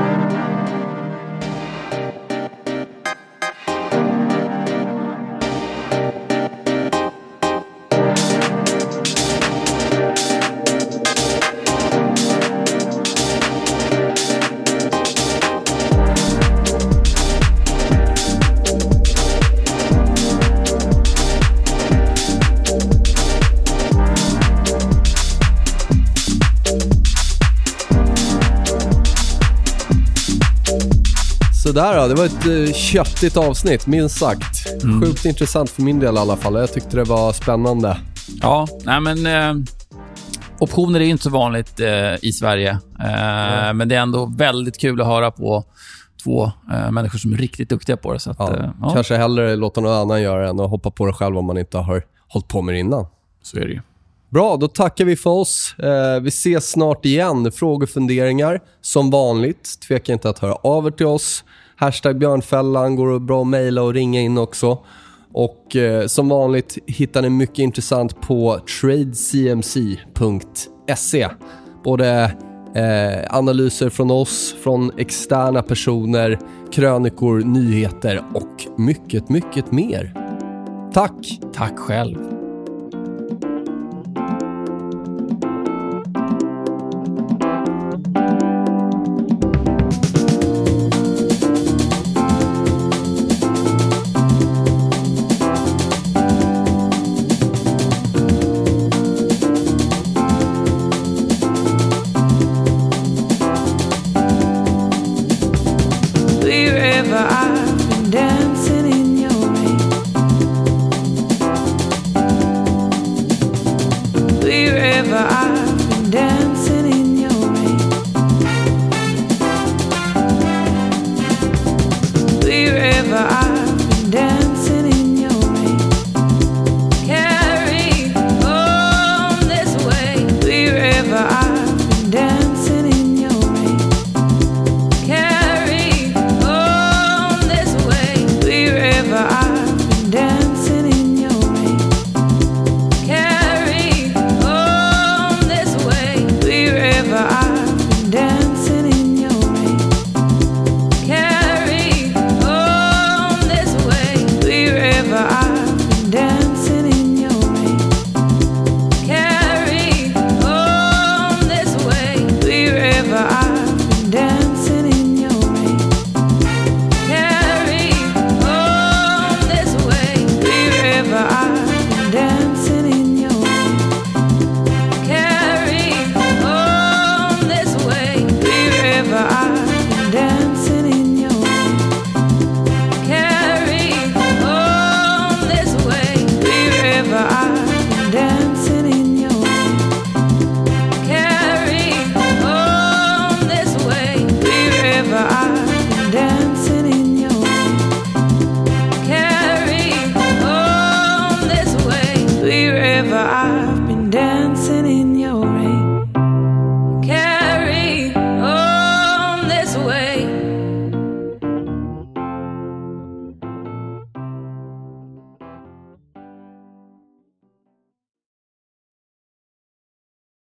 Sådär då, det var ett uh, köttigt avsnitt, minst sagt. Mm. Sjukt intressant för min del i alla fall. Jag tyckte det var spännande. Ja, nej men... Eh, optioner är inte så vanligt eh, i Sverige. Eh, Men det är ändå väldigt kul att höra på två eh, människor som är riktigt duktiga på det. Så att, Ja. eh, ja, Kanske hellre låta någon annan göra det än att hoppa på det själv om man inte har hållit på med det innan. så är det ju. Bra, då tackar vi för oss. Eh, vi ses snart igen. Frågor och funderingar, som vanligt. Tveka inte att höra av er till oss. Hashtag björnfällan går bra att mejla och ringa in också. Och eh, som vanligt hittar ni mycket intressant på tradecmc.se. Både eh, analyser från oss, från externa personer, krönikor, nyheter och mycket, mycket mer. Tack! Tack själv.